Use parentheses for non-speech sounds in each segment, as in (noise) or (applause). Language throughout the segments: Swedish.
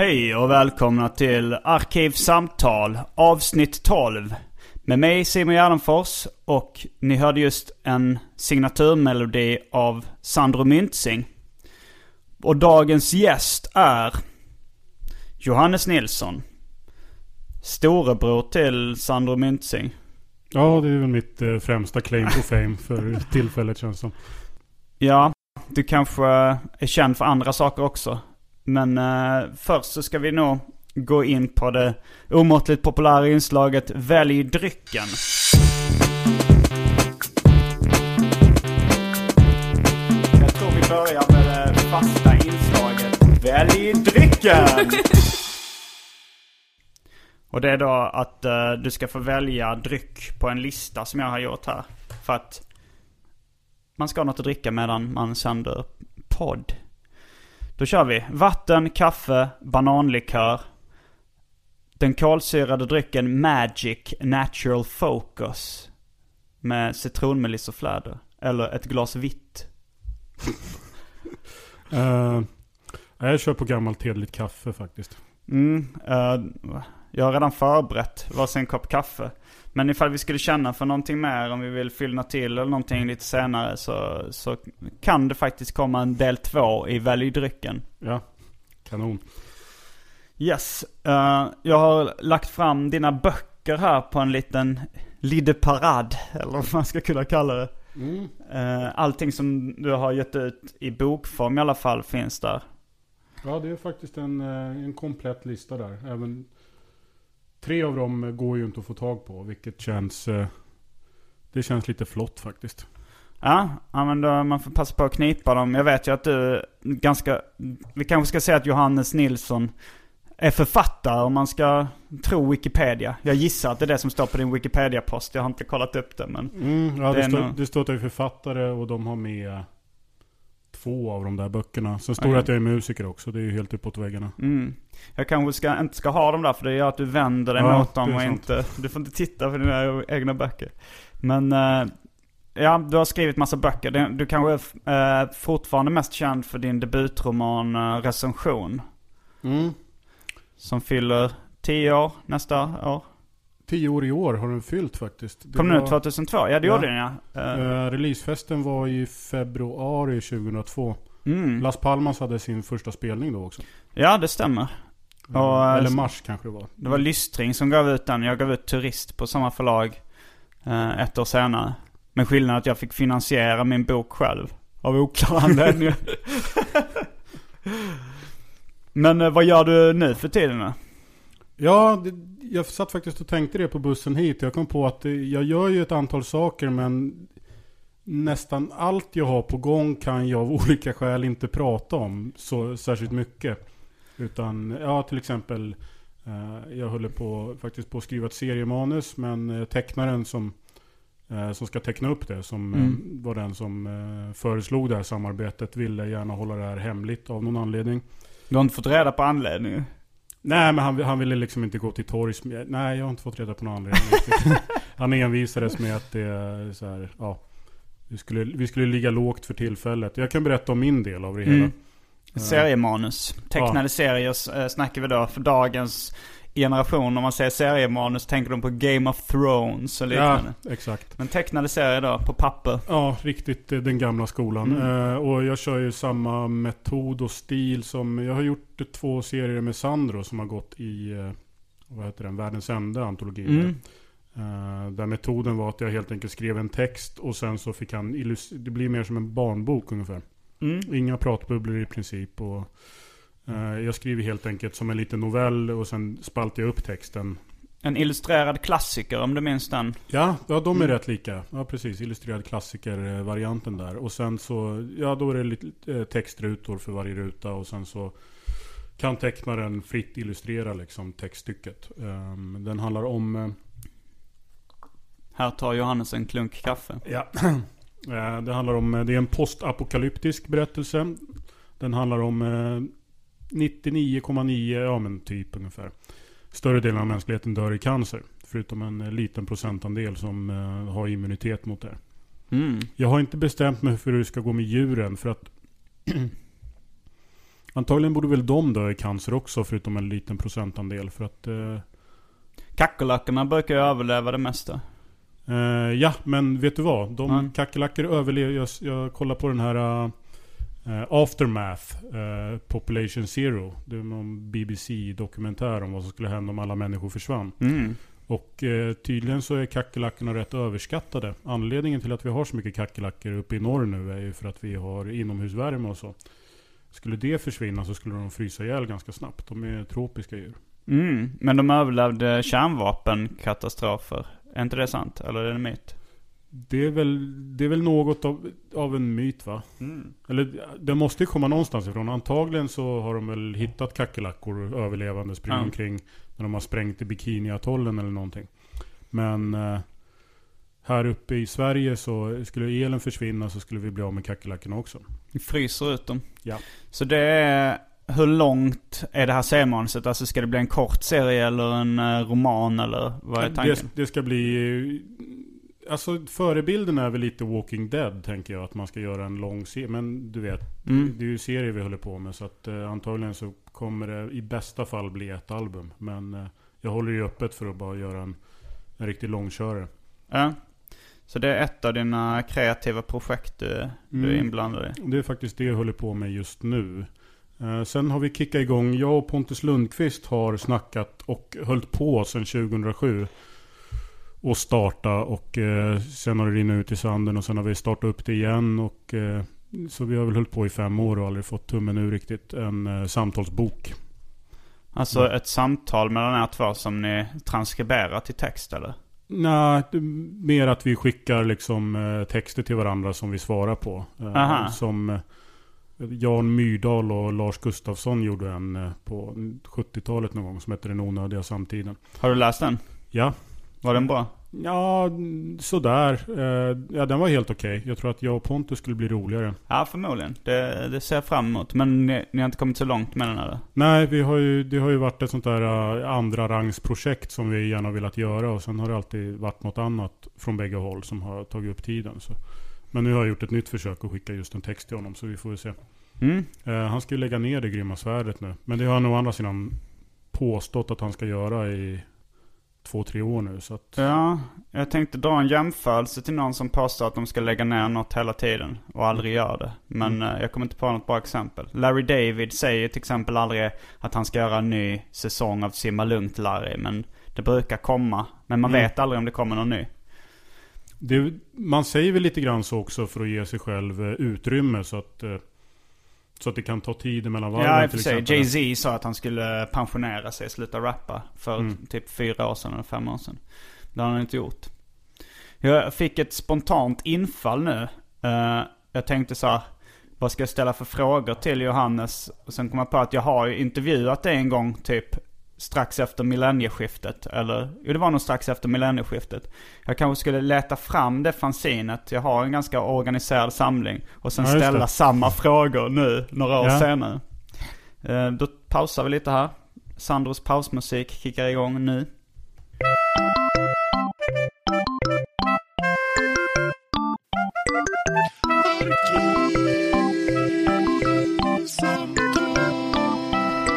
Hej och välkomna till Arkivsamtal avsnitt 12. Med mig Simon Gärdenfors och ni hörde just en signaturmelodi av Sandro Myntzing. Och dagens gäst är Johannes Nilsson. Storebror till Sandro Myntzing. Ja, det är väl mitt eh, främsta claim to fame för tillfället känns som. Ja, du kanske är känd för andra saker också. Men eh, först så ska vi nog gå in på det omåttligt populära inslaget Välj drycken. Jag tror vi börjar med det fasta inslaget Välj drycken! (laughs) Och det är då att eh, du ska få välja dryck på en lista som jag har gjort här. För att man ska ha något att dricka medan man sänder podd. Då kör vi. Vatten, kaffe, bananlikör. Den kolsyrade drycken Magic Natural Focus. Med citronmeliss och fläder. Eller ett glas vitt. (laughs) Eh, jag kör på gammalt hederligt kaffe faktiskt. Mm, eh, jag har redan förberett varsin kopp kaffe. Men ifall vi skulle känna för någonting mer, om vi vill fylla till eller någonting lite senare så, så kan det faktiskt komma en del två i Välj drycken. Ja, kanon. Yes. eh, jag har lagt fram dina böcker här på en liten lide parad, eller vad man ska kunna kalla det. Eh, allting som du har gett ut i bokform i alla fall finns där. Ja, det är faktiskt en, eh, en komplett lista där. Även tre av dem går ju inte att få tag på, vilket känns... eh, Det känns lite flott faktiskt. Ja, men då, man får passa på att knipa dem. Jag vet ju att du ganska... Vi kanske ska säga att Johannes Nilsson är författare om man ska tro Wikipedia. Jag gissar att det är det som står på din Wikipedia-post. Jag har inte kollat upp det men... Mm, ja, Det det, är står, nog- det står att jag är författare och de har med två av de där böckerna. Sen står det att jag är musiker också. Det är ju helt uppåt väggarna. Mm. Jag kanske ska, inte ska ha dem där för det gör att du vänder dig Ja, mot dem och sant. inte... Du får inte titta på dina egna böcker. Men... eh, ja, du har skrivit massa böcker. Du, du kanske är eh, fortfarande mest känd för din debutroman uh, Recension. Mm. Som fyller 10 år nästa år. Tio år i år har den fyllt faktiskt. Det Kom den ut 2002? Ja det Ja. gjorde den ja. Eh, releasefesten var i februari 2002. mm. Las Palmas hade sin första spelning då också. Ja det stämmer. Och, eh, Eller mars kanske det var. Det var Lystring som gav ut den. Jag gav ut Turist på samma förlag eh, ett år senare. Men skillnaden är att jag fick finansiera min bok själv. Av oklar (laughs) anledningar. (laughs) Men eh, vad gör du nu för tiden då? Ja, det, jag satt faktiskt och tänkte det på bussen hit. Jag kom på att det, jag gör ju ett antal saker men nästan allt jag har på gång kan jag av (laughs) olika skäl inte prata om så särskilt mycket. Utan, ja till exempel eh, jag håller på, faktiskt på att skriva ett seriemanus men eh, tecknaren som, eh, som ska teckna upp det, som eh, Mm. var den som eh, föreslog det här samarbetet, ville gärna hålla det här hemligt av någon anledning. Du har inte fått reda på anledningen? Nej, men han, han ville liksom inte gå till torgs. Nej, jag har inte fått reda på någon anledning. (laughs) han envisades med att det är så här, ja. vi, skulle, vi skulle ligga lågt för tillfället. Jag kan berätta om min del av det hela. Mm. Seriemanus. Tecknade serier eh, snackar vi då för dagens generation. Om man säger seriemanus tänker de på Game of Thrones och liknande. Ja, exakt. Men tecknade serier då, på papper. Ja, riktigt eh, den gamla skolan. Mm. Eh, och jag kör ju samma metod och stil som... Jag har gjort två serier med Sandro som har gått i... Eh, vad heter den? Världens ände antologin. Mm. Eh, där metoden var att jag helt enkelt skrev en text och sen så fick han... illus- Det blir mer som en barnbok ungefär. Mm. Inga pratbubblor i princip. Och, jag skriver helt enkelt som en liten novell och sen spaltar jag upp texten. En illustrerad klassiker om du minns den. Ja, ja de är Mm. rätt lika. Ja, precis. Illustrerad klassiker-varianten där. Och sen så, ja då är det lite eh, textrutor för varje ruta. Och sen så kan tecknaren fritt illustrera liksom textstycket. Ehm, den handlar om... eh, Här tar Johannes en klunk kaffe. Ja. (clears throat) Eh, det handlar om, det är en postapokalyptisk berättelse. Den handlar om eh, 99,9, ja men typ ungefär. Större delen av mänskligheten dör i cancer. Förutom en eh, liten procentandel som eh, har immunitet mot det. Mm. Jag har inte bestämt mig för hur det ska gå med djuren för att (clears throat) Antagligen borde väl de dö i cancer också förutom en liten procentandel för att eh, Kackerlackorna brukar ju överleva det mesta. Eh, ja, men vet du vad? De Ja. kackerlackor överlever... Jag, jag kollar på den här eh, Aftermath, eh, Population Zero. Det är någon BBC-dokumentär om vad som skulle hända om alla människor försvann. Mm. Och eh, tydligen så är kackerlackorna rätt överskattade. Anledningen till att vi har så mycket kackerlackor uppe i norr nu är ju för att vi har inomhusvärme och så. Skulle det försvinna så skulle de frysa ihjäl ganska snabbt. De är tropiska djur. Mm. Men de överlevde kärnvapenkatastrofer. Är inte det sant? Eller är det en myt? Det är väl, det är väl något av, av en myt va? Mm. Eller det måste ju komma någonstans ifrån. Antagligen så har de väl hittat kackerlackor överlevande springa Ja. omkring. När de har sprängt i Bikiniatollen eller någonting. Men eh, här uppe i Sverige så skulle elen försvinna så skulle vi bli av med kackerlackorna också. Vi fryser ut dem. Ja. Så det är... Hur långt är det här seriemanuset? Alltså ska det bli en kort serie eller en eh, roman eller vad är tanken? Det, det ska bli... Alltså förebilden är väl lite Walking Dead tänker jag. Att man ska göra en lång serie. Men du vet, Mm. det är ju serier vi håller på med. Så att eh, antagligen så kommer det i bästa fall bli ett album. Men eh, jag håller ju öppet för att bara göra en, en riktig långkörare. Ja. Så det är ett av dina kreativa projekt du, du är Mm. inblandad i? Det är faktiskt det jag håller på med just nu. Eh, sen har vi kickat igång. Jag och Pontus Lundqvist har snackat och höll på sedan 2007. Och starta och eh, sen har det rinnit ut i sanden och sen har vi startat upp det igen. Och, eh, så vi har väl hållit på i fem år och aldrig fått tummen ur riktigt. En eh, samtalsbok. Alltså Mm. ett samtal mellan er två som ni transkriberar till text eller? Nej, mer att vi skickar liksom eh, texter till varandra som vi svarar på. Eh, Aha. Som eh, Jan Myrdal och Lars Gustafsson gjorde en på 70-talet någon gång som heter Den onödiga samtiden. Har du läst den? Ja, Var den bra? ja sådär. Eh, Ja, den var helt okej. Jag tror att jag och Pontus skulle bli roligare. Ja, förmodligen. Det, det ser jag fram emot. Men ni, ni har inte kommit så långt med den eller? Nej, vi har ju, det har ju varit ett sånt där eh, andra rangs projekt som vi gärna velat göra. Och sen har det alltid varit något annat från bägge håll som har tagit upp tiden. Så. Men nu har jag gjort ett nytt försök att skicka just en text till honom. Så vi får se. Mm. Eh, han ska ju lägga ner det grymma svärdet nu. Men det har han å andra sidan påstått att han ska göra i två, tre år nu. Så att, Ja, jag tänkte dra en jämförelse till någon som påstår att de ska lägga ner något hela tiden och aldrig gör det. Men eh, jag kommer inte på något bra exempel. Larry David säger till exempel aldrig att han ska göra en ny säsong av Simma Lugnt Larry. Men det brukar komma. Men man Mm. vet aldrig om det kommer någon ny. det, man säger väl lite grann så också för att ge sig själv eh, utrymme. Så att, eh, så att det kan ta tid mellan varven Ja, i och för sig. Jay-Z sa att han skulle pensionera sig, sluta rappa. För Mm. typ fyra år sedan eller fem år sedan. Det har han inte gjort. Jag fick ett spontant infall nu. Eh, jag tänkte så här, vad ska jag ställa för frågor till Johannes? Och sen kom jag på att jag har ju intervjuat det en gång typ strax efter millennieskiftet. Eller, jo det var nog strax efter millennieskiftet. Jag kanske skulle leta fram det fanzinet. Jag har en ganska organiserad samling. Och sen Ja, ställa det. samma frågor nu, några år Ja. senare. Eh, då pausar vi lite här. Sandros pausmusik kickar igång nu.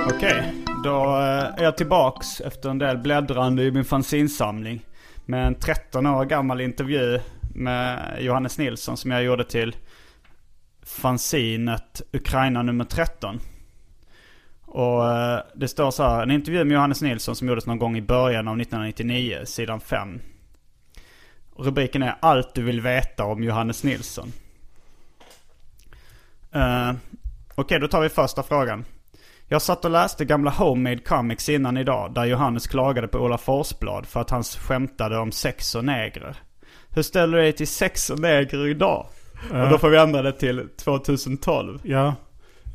Okej, då eh, är jag tillbaks efter en del bläddrande i min fanzinsamling. Med en 13 år gammal intervju med Johannes Nilsson som jag gjorde till fanzinet Ukraina nummer 13. Och eh, det står så här, en intervju med Johannes Nilsson som gjordes någon gång i början av 1999, sidan 5. Rubriken är Allt du vill veta om Johannes Nilsson. Uh, Okej, då tar vi första frågan. Jag satt och läste gamla Homemade Comics innan idag, där Johannes klagade på Ola Forsblad för att han skämtade om sex och negrer. Hur ställer du dig till sex och negrer idag? Och då får vi ändra det till 2012. Ja.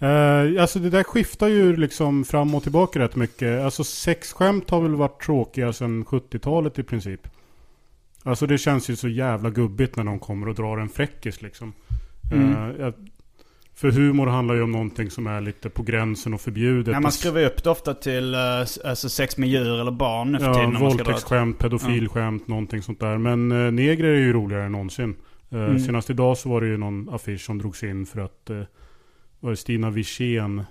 Eh, alltså det där skiftar ju liksom fram och tillbaka rätt mycket. Alltså sexskämt har väl varit tråkiga sedan 70-talet i princip. Alltså det känns ju så jävla gubbigt när någon kommer och drar en fräckis liksom. Mm. Eh, jag- för humor handlar ju om någonting som är lite på gränsen och förbjudet. Nej, man skruvar ju upp det ofta till eh, alltså sex med djur eller barn nu för Ja, tiden. våldtäktsskämt, pedofilskämt, någonting sånt där. Men eh, negrer är ju roligare än någonsin. Eh, Mm. Senast idag så var det ju någon affisch som drogs in för att eh, var det Stina Wirsén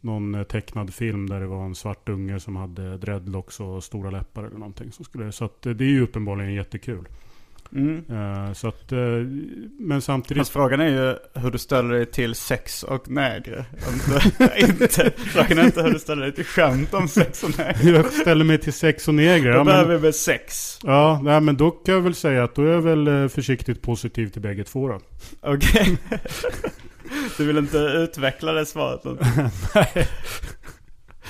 någon eh, tecknad film där det var en svart unge som hade dreadlocks och stora läppar eller någonting. Som skulle, så att, eh, det är ju uppenbarligen jättekul. Mm. Eh, så att, eh, men samtidigt... Fast frågan är ju hur du ställer dig till sex och negrer. (laughs) Inte, frågan är inte hur du ställer dig till skämt om sex och negrer. (laughs) jag ställer mig till sex och negrer. Då Ja, men, vi med sex. ja, nej, men då kan jag väl säga att då är jag väl eh, försiktigt positiv till bägge två då. Okej. (laughs) Du vill inte utveckla det svaret? Nej.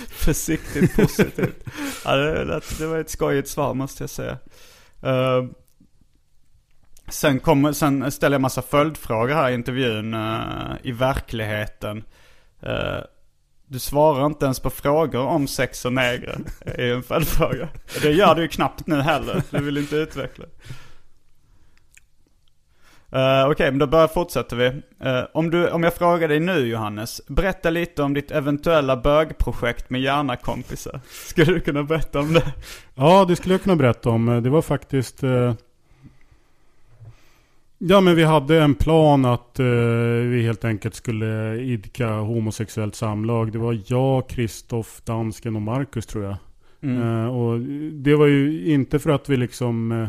Försiktigt positivt. Ja, det, det var ett skojigt svar måste jag säga. Eh, sen, kom, sen ställer jag massa följdfrågor här i intervjun. uh, I verkligheten. Uh, du svarar inte ens på frågor om sex och negrer. är ju en följdfråga. Det gör du ju knappt nu heller. Du vill inte utveckla. Uh, Okej, men då börjar, fortsätter vi. Uh, om, du, om jag frågar dig nu Johannes, berätta lite om ditt eventuella bögprojekt med hjärnakompisar. Skulle du kunna berätta om det? Ja, det skulle jag kunna berätta om. Det var faktiskt... Uh Ja, men vi hade en plan att eh, vi helt enkelt skulle idka homosexuellt samlag. Det var jag, Kristoff, Dansken och Marcus tror jag. Mm. Eh, och det var ju inte för att vi liksom eh,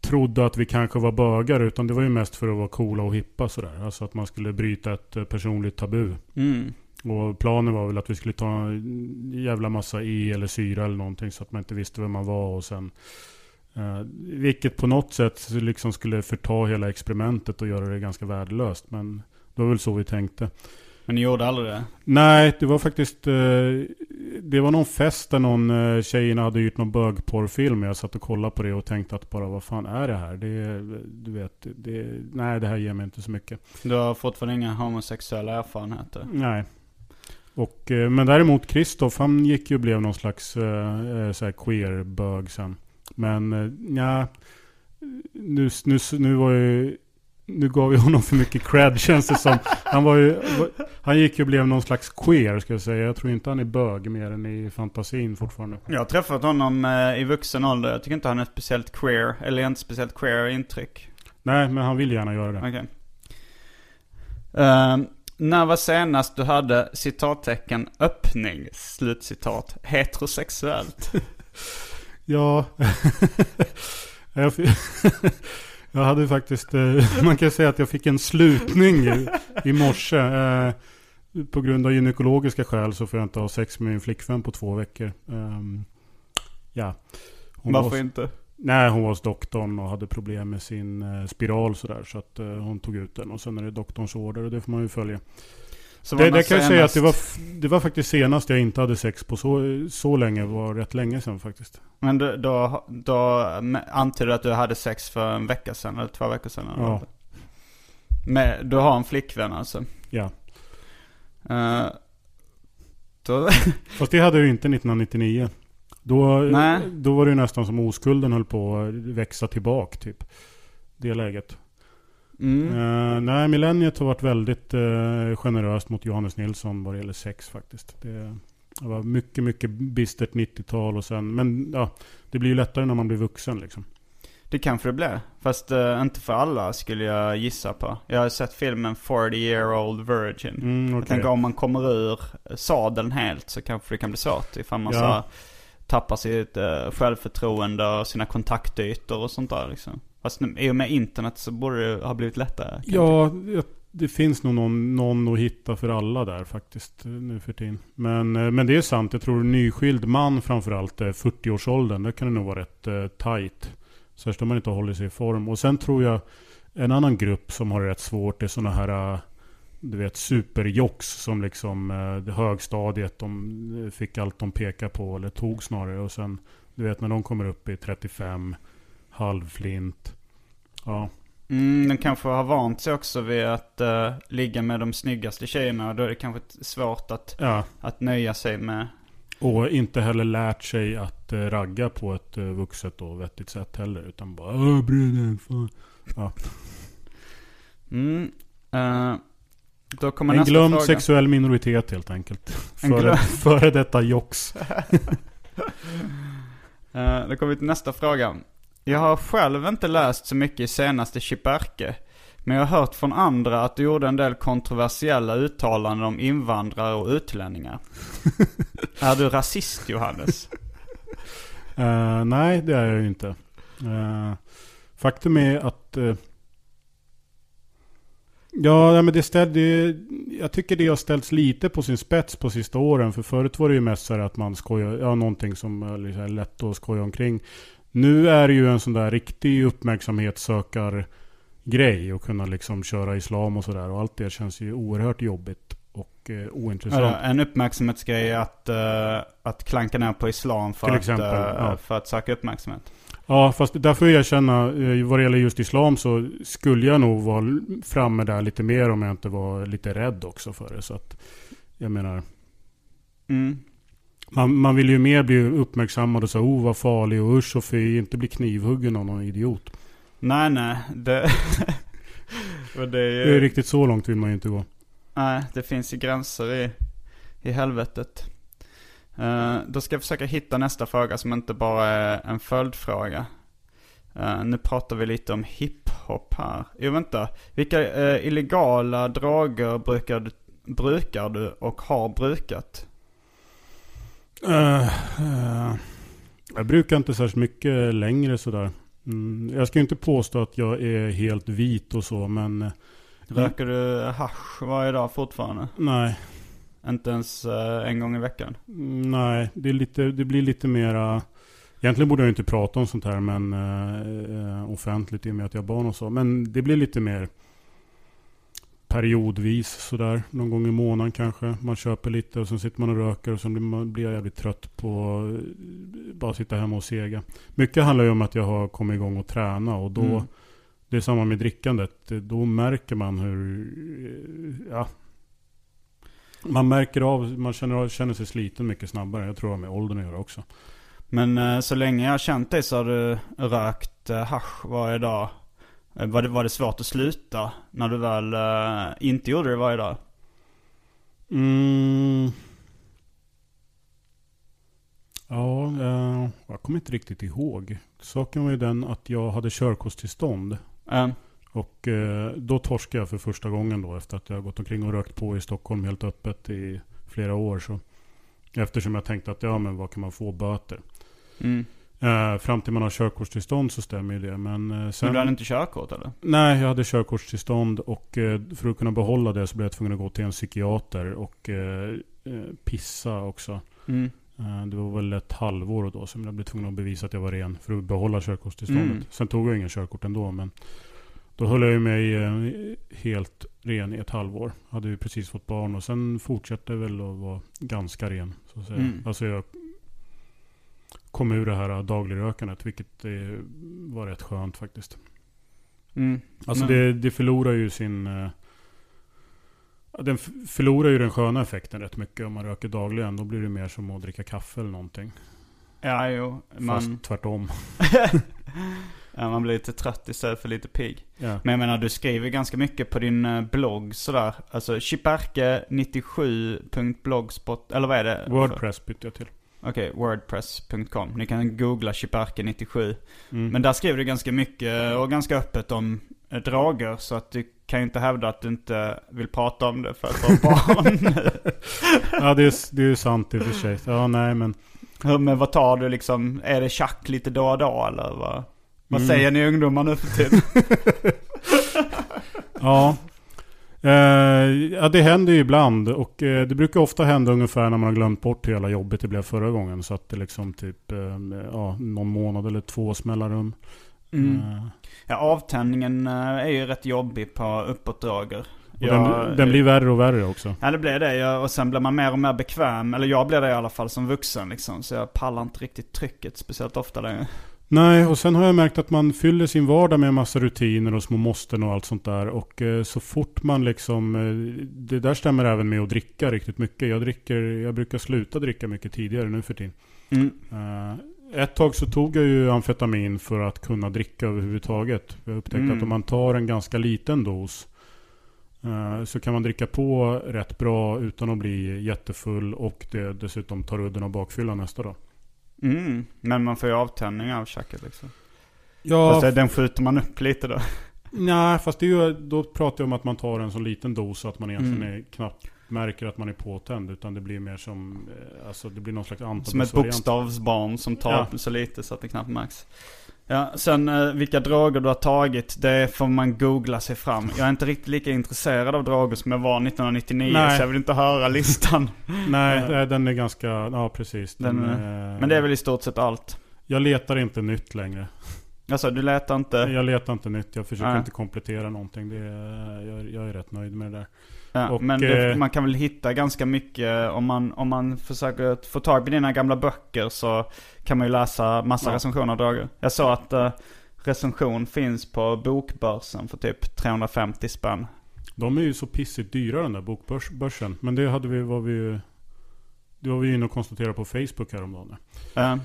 trodde att vi kanske var bögar. Utan det var ju mest för att vara coola och hippa sådär. Alltså att man skulle bryta ett eh, personligt tabu. Mm. Och planen var väl att vi skulle ta en jävla massa E eller syra eller någonting så att man inte visste vem man var och sen eh, Vilket på något sätt liksom skulle förta hela experimentet och göra det ganska värdelöst. Men det var väl så vi tänkte. Men ni gjorde aldrig det? Nej, det var faktiskt... Eh, det var någon fest där någon eh, tjejerna hade gjort någon bögporrfilm. Jag satt och kollade på det och tänkte att bara vad fan är det här? Det, du vet, det, nej det här ger mig inte så mycket. Du har fortfarande inga homosexuella erfarenheter? Nej. Och, men däremot Kristoff, han gick ju och blev någon slags eh, queer-bög sen. Men eh, ja, nu, nu, nu var ju... Nu gav vi honom för mycket cred (laughs) känns det som. Han, var ju, han gick ju och blev någon slags queer ska jag säga. Jag tror inte han är bög mer än i fantasin fortfarande. Jag har träffat honom eh, i vuxen ålder. Jag tycker inte han är speciellt queer. Eller inte speciellt queer intryck. Nej, men han vill gärna göra det. Okej. Ehm, när var senast du hade citattecken öppning, slutcitat, heterosexuellt? (laughs) Ja, (laughs) (laughs) jag, hade faktiskt, eh, (laughs) man kan säga att jag fick en slutning i, i morse. Eh, På grund av gynekologiska skäl så får jag inte ha sex med min flickvän på två veckor. Ehm, Ja. Hon Varför var, inte? Nej, hon var hos doktorn och hade problem med sin eh, spiral sådär. Så att hon tog ut den och sen är det doktorns order och det får man ju följa. Så Det, det kan jag säga att det var, det var faktiskt senast jag inte hade sex på så, så länge. var rätt länge sedan faktiskt. Men då, då, då antyder du att du hade sex för en vecka sedan eller två veckor sedan? eller Ja. Men du har en flickvän alltså? Ja. Eh, då, (laughs) Fast det hade ju inte 1999. Då, Nej. då var det nästan som oskulden höll på att växa tillbaka typ. Det läget. Mm. Eh, nej, Millenniet har varit väldigt uh, generöst mot Johannes Nilsson vad det gäller sex faktiskt. Det, det var mycket, mycket bistert 90-tal och sen, men ja, det blir ju lättare när man blir vuxen liksom. Det kanske det blir. Fast uh, inte för alla skulle jag gissa på. Jag har sett filmen 40 year old virgin. Mm, Jag okej. tänker om man kommer ur sadeln helt så kanske det kan bli svårt. Ifall man Ja. så tappar sitt uh, självförtroende och sina kontaktytor och sånt där liksom. Fast i och med internet så borde det ha blivit lättare. Ja, det finns nog någon, någon att hitta för alla där faktiskt eh, nu för tiden. Men, eh, men det är sant, jag tror nyskild man framförallt, eh, 40-årsåldern, det kan det nog vara rätt eh, tight. Särskilt om man inte håller sig i form. Och sen tror jag en annan grupp som har det rätt svårt är sådana här eh, du vet superjocks som liksom eh, högstadiet, de fick allt de pekar på, eller tog snarare. Och sen, du vet när de kommer upp i 35, halvflint. Ja, Mm, den kanske har vant sig också vid att eh, ligga med de snyggaste tjejerna. Och då är det kanske svårt att, ja. att nöja sig med... Och inte heller lärt sig att eh, ragga på ett eh, vuxet och vettigt sätt heller. Utan bara Åh bruden, fan. Ja. Mm, eh, då kommer En nästa glömd fråga. sexuell minoritet helt enkelt. En (laughs) Före, (laughs) före detta jox. (laughs) Eh, då kommer vi till nästa fråga. Jag har själv inte läst så mycket i senaste Chiperke. Men jag har hört från andra att du gjorde en del kontroversiella uttalanden om invandrare och utlänningar. (laughs) är du rasist Johannes? Eh, nej, det är jag ju inte. Eh, faktum är att... eh, ja, men det ställde, Jag tycker det har ställts lite på sin spets på sista åren. För förut var det ju mest så att man skojar... Ja, någonting som är lätt att skoja omkring. Nu är det ju en sån där riktig uppmärksamhetssökar-grej. Att kunna liksom köra islam och sådär. Och allt det känns ju oerhört jobbigt och eh, ointressant. Alltså, en uppmärksamhetsgrej är att, eh, att klanka ner på islam för, Till att, exempel, eh, ja. för att söka uppmärksamhet. Ja, fast där får jag känna, eh, vad det gäller just islam så skulle jag nog vara framme där lite mer om jag inte var lite rädd också för det. Så att, jag menar, Mm. Man, man vill ju mer bli uppmärksammad och säga oh vad farlig och usch och fy, inte bli knivhuggen av någon idiot. Nej, nej. Det, (laughs) det är ju... Det är riktigt så långt vill man ju inte gå. Nej, det finns ju gränser i, i helvetet. Eh, då ska jag försöka hitta nästa fråga som inte bara är en följdfråga. Eh, nu pratar vi lite om hiphop här. Jo, vänta. Vilka eh, illegala droger brukar du, brukar du och har brukat? Eh, jag brukar inte särskilt mycket längre sådär. Mm, jag ska ju inte påstå att jag är helt vit och så, men eh, Röker du hasch varje dag fortfarande? nej. Inte ens en gång i veckan? Mm, Nej, det, lite, det blir lite mera... Egentligen borde jag inte prata om sånt här men eh, offentligt i och med att jag har barn och så. Men det blir lite mer periodvis sådär. Någon gång i månaden kanske. Man köper lite och sen sitter man och röker och sen blir, man, blir jag jävligt trött på eh, bara sitta hemma och sega. Mycket handlar ju om att jag har kommit igång och träna och då Mm. Det är samma med drickandet. Då märker man hur... eh, Ja. Man märker av, man känner, känner sig sliten mycket snabbare. Jag tror det har med åldern att göra också. Men eh, så länge jag har känt dig så har du rökt hasch varje dag. Eh, Var det, var det svårt att sluta när du väl eh, inte gjorde det varje dag? Mm. Ja, eh, jag kommer inte riktigt ihåg. Saken var ju den att jag hade körkortstillstånd. Eh, Och eh, då torskade jag för första gången då efter att jag gått omkring och rökt på i Stockholm helt öppet i flera år. Så. Eftersom jag tänkte att ja men vad kan man få böter? mm. Eh, fram till man har körkortstillstånd så stämmer ju det. Men eh, Men sen... du hade inte körkort eller? Nej, jag hade körkortstillstånd och eh, för att kunna behålla det så blev jag tvungen att gå till en psykiater och eh, eh, pissa också. Mm. Eh, Det var väl ett halvår då som jag blev tvungen att bevisa att jag var ren för att behålla körkortstillståndet. Mm. Sen tog jag ingen körkort ändå men då höll jag mig helt ren i ett halvår. Hade ju precis fått barn och sen fortsatte jag väl att vara ganska ren. Så att säga. Mm. Alltså jag kom ur det här dagligrökandet vilket eh, var rätt skönt faktiskt. Mm. Alltså det, det förlorar ju sin... eh, Den förlorar ju den sköna effekten rätt mycket om man röker dagligen. Då blir det mer som att dricka kaffe eller någonting. Ja, jo. Man, Fast tvärtom. (laughs) ja, man blir lite trött istället för lite pigg. Ja. Men jag menar, du skriver ganska mycket på din eh, blogg sådär. Alltså, chiparke97.blogspot, eller vad är det? Wordpress bytte jag till. Okej, wordpress.com. Ni kan googla Chiparke97. Mm. Men där skriver du ganska mycket och ganska öppet om eh, droger. Så att du kan ju inte hävda att du inte vill prata om det för att har barn. (laughs) (laughs) Ja, det är, det är ju sant i och för sig. Ja, nej men. Men vad tar du liksom? Är det tjack lite då och då eller vad? Vad Mm. säger ni ungdomar nu för tiden? (laughs) Ja. Eh, ja, det händer ju ibland. Och eh, det brukar ofta hända ungefär när man har glömt bort hela jobbet det blev förra gången. Så att det liksom typ, eh, ja, någon månad eller två mellanrum. Mm. Eh, Ja, avtändningen eh, är ju rätt jobbig på uppåtdrager. och den, den blir värre och värre också. Ja det blir det och sen blir man mer och mer bekväm. Eller jag blir det i alla fall som vuxen liksom. Så jag pallar inte riktigt trycket speciellt ofta längre. Nej, och sen har jag märkt att man fyller sin vardag med en massa rutiner och små måsten och allt sånt där. Och eh, så fort man liksom, eh, det där stämmer även med att dricka riktigt mycket. Jag dricker, jag brukar sluta dricka mycket tidigare nu för tiden. Mm. Eh, ett tag så tog jag ju amfetamin för att kunna dricka överhuvudtaget. Jag upptäckte Mm. att om man tar en ganska liten dos så kan man dricka på rätt bra utan att bli jättefull och det dessutom tar udden av bakfyllan nästa dag. Mm. Men man får ju avtändning av tjacket liksom. Ja, Fast den skjuter man upp lite då. (laughs) Nej, fast det är ju, då pratar jag om att man tar en så liten dos att man egentligen Mm. är, knappt märker att man är påtänd. Utan det blir mer som, eh, alltså det blir någon slags Som ett bokstavsbarn som tar Ja. så lite så att det knappt märks. Ja, sen eh, vilka droger du har tagit, det får man googla sig fram. Jag är inte riktigt lika intresserad av droger som jag var 1999, Nej. så jag vill inte höra listan. (laughs) Nej, den är ganska, ja precis. Den, eh, Men det är väl i stort sett allt. Jag letar inte nytt längre. Alltså, du letar inte? Jag letar inte nytt, jag försöker Nej. inte komplettera någonting. Det är, jag, jag är rätt nöjd med det där. Ja, Och, men det, eh, man kan väl hitta ganska mycket om man, om man försöker få tag på dina gamla böcker så kan man ju läsa massa Ja. recensioner av droger. Jag såg att uh, recension finns på bokbörsen för typ 350 spänn. De är ju så pissigt dyra den där bokbörsen. Men det hade vi, var vi ju, det var vi inne och konstaterade på Facebook häromdagen. Eh,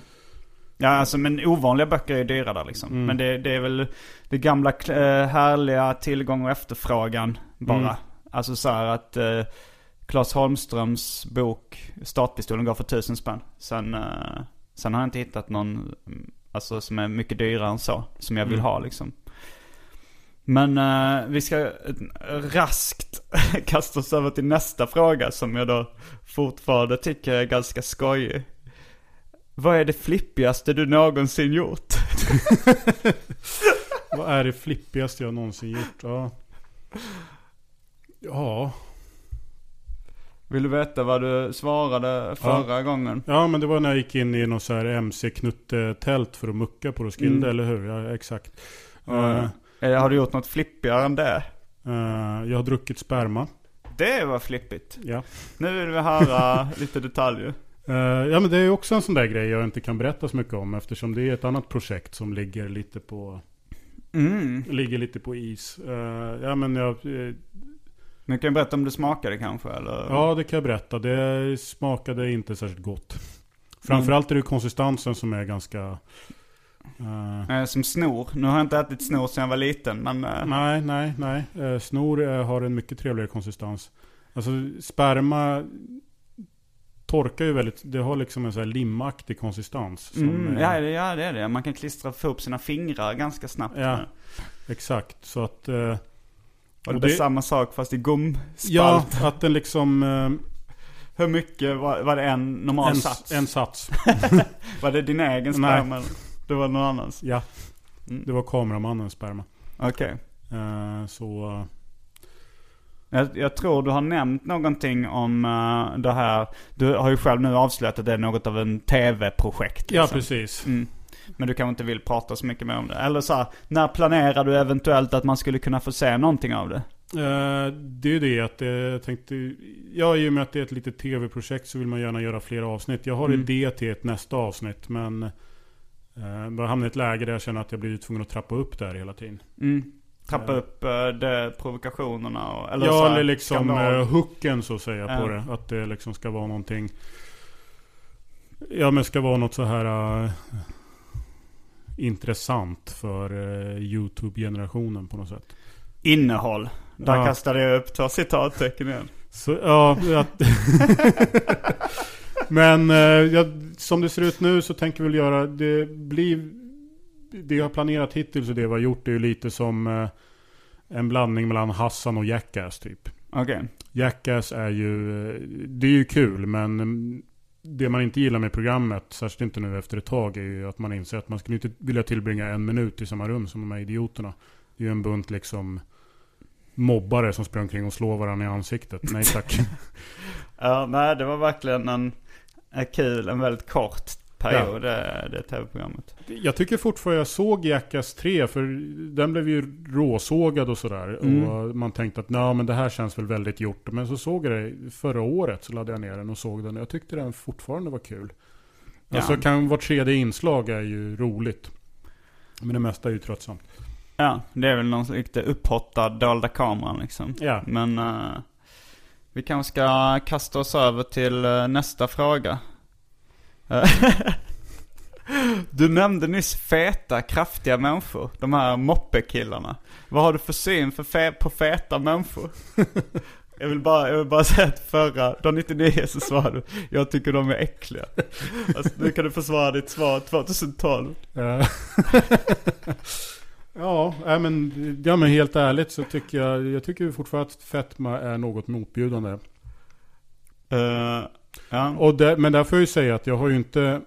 ja, alltså men ovanliga böcker är ju dyra där liksom. Mm. Men det, det är väl det gamla uh, härliga tillgång och efterfrågan bara. Mm. Alltså så här att uh, Claes Holmströms bok Startpistolen går för tusen spänn. Sen, eh, sen har jag inte hittat någon mm, alltså, som är mycket dyrare än så. Som jag vill Mm. ha liksom. Men eh, vi ska eh, raskt (laughs) kasta oss över till nästa fråga som jag då fortfarande tycker är ganska skojig. Vad är det flippigaste du någonsin gjort? (laughs) Vad är det flippigaste jag någonsin gjort? Ja. Ja. Vill du veta vad du svarade förra gången? Ja men det var när jag gick in i något så här MC-knutte-tält för att mucka på Roskilde, Mm. eller hur? Ja, exakt. Ja. Eh, Har du gjort något flippigare än det? Eh, jag har druckit sperma. Det var flippigt. Ja. Nu vill vi höra (laughs) lite detaljer. Ja men det är också en sån där grej jag inte kan berätta så mycket om eftersom det är ett annat projekt som ligger lite på, Mm. ligger lite på is. Ja men jag, Men kan du berätta om det smakade kanske eller? ja det kan jag berätta. Det smakade inte särskilt gott. Framförallt är det konsistensen som är ganska... Eh, Som snor. Nu har jag inte ätit snor sedan jag var liten men... eh, Nej, nej, nej. Snor har en mycket trevligare konsistens. Alltså sperma torkar ju väldigt, det har liksom en sån här limaktig konsistens. Mm, eh, ja, det- ja det är det. Man kan klistra få upp sina fingrar ganska snabbt. Ja. Exakt, så att... Och det det- samma sak fast i gomspalt. ja, att den liksom... eh, Hur mycket var, var det en normal en, sats? en sats. (laughs) Var det din egen Nej. sperma? eller? Det var någon annans? Ja, Mm. det var kameramannens sperma. Okej. Eh, så... eh, Jag, jag tror du har nämnt någonting om eh, det här. Du har ju själv nu avslöjat att det är något av en tv-projekt. ja, liksom. precis. Mm. Men du kanske inte vill prata så mycket mer om det. Eller så här, när planerar du eventuellt att man skulle kunna få se någonting av det? Eh, det är det att eh, jag tänkte... Ja, i och med att det är ett litet tv-projekt så vill man gärna göra fler avsnitt. Jag har Mm. idé till ett nästa avsnitt men... Uh, jag hamnat i ett läge där jag känner att jag blir tvungen att trappa upp där hela tiden. Mm. Trappa upp uh, det, provokationerna och, eller ja, så här, eller liksom skandal. uh, hooken så att säga på det. Att det liksom ska vara någonting... Ja men ska vara något så här... intressant för eh, YouTube-generationen på något sätt. Innehåll. Där Ja. kastade jag upp två citattecken igen. Så, ja, att, (laughs) Men eh, ja, som det ser ut nu så tänker vi väl göra, det blir, det jag har planerat hittills och det vi har gjort är ju lite som eh, en blandning mellan Hassan och Jackass typ. Okej. Jackass är ju, det är ju kul men det man inte gillar med programmet, särskilt inte nu efter ett tag, är ju att man inser att man skulle inte vilja tillbringa en minut i samma rum som de här idioterna. Det är ju en bunt liksom mobbare som springer omkring och slår varandra i ansiktet. Nej tack. (laughs) Ja, nej det var verkligen en, en kul, en väldigt kort period det, det tv-programmet. Jag tycker fortfarande jag såg Jackass 3 för den blev ju råsågad och sådär. Mm. Och man tänkte att nej men det här känns väl väldigt gjort. Men så såg jag det förra året så laddade jag ner den och såg den. Jag tyckte den fortfarande var kul. Ja. Alltså kan vart tredje inslag är ju roligt. Men det mesta är ju tröttsamt. Ja, det är väl någon riktigt upphottad dolda kameran liksom. Ja. Men eh, vi kanske ska kasta oss över till eh, nästa fråga. (laughs) Du nämnde nyss feta, kraftiga människor. De här moppekillarna. Vad har du för syn för fe- på feta människor? (laughs) Jag vill, bara, jag vill bara säga att förra, dag 99 så svarade du, jag tycker de är äckliga. (laughs) Alltså, nu kan du försvara ditt svar 2012. Ja. ja, men, ja, men helt ärligt så tycker jag, jag tycker fortfarande att fetma är något motbjudande. Eh, ja. Och det, men där får jag ju säga att jag har ju inte...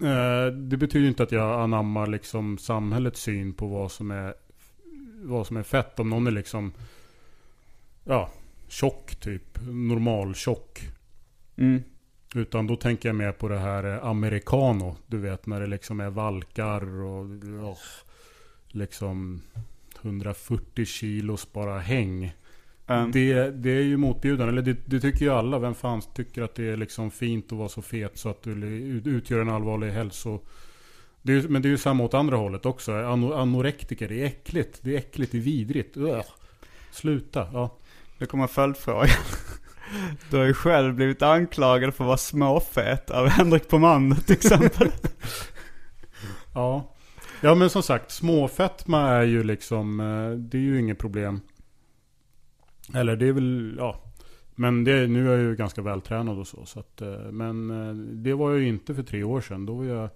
Eh, det betyder inte att jag anammar liksom samhällets syn på vad som är vad som är fett. Om någon är liksom ja, tjock typ. Normal tjock. Mm. Utan då tänker jag mer på det här eh, americano. Du vet när det liksom är valkar och ja, liksom 140 kilos bara häng. Um, Det, det är ju motbjudande, eller det, det tycker ju alla. Vem fan tycker att det är liksom fint att vara så fet så att du ut- utgör en allvarlig hälso... Det är, men det är ju samma åt andra hållet också. Ano, anorektiker, det är äckligt. Det är äckligt, det är vidrigt. Ugh. Sluta. Ja. Det kommer följdfrågan. (laughs) Du har ju själv blivit anklagad för att vara småfet av Henrik på Mandet till exempel. (laughs) ja. Ja men som sagt, småfetma är ju liksom, eh, det är ju inget problem. Eller det är väl, ja. Men det, nu är jag ju ganska vältränad och så. så att, eh, men eh, det var jag ju inte för tre år sedan. Då, var jag,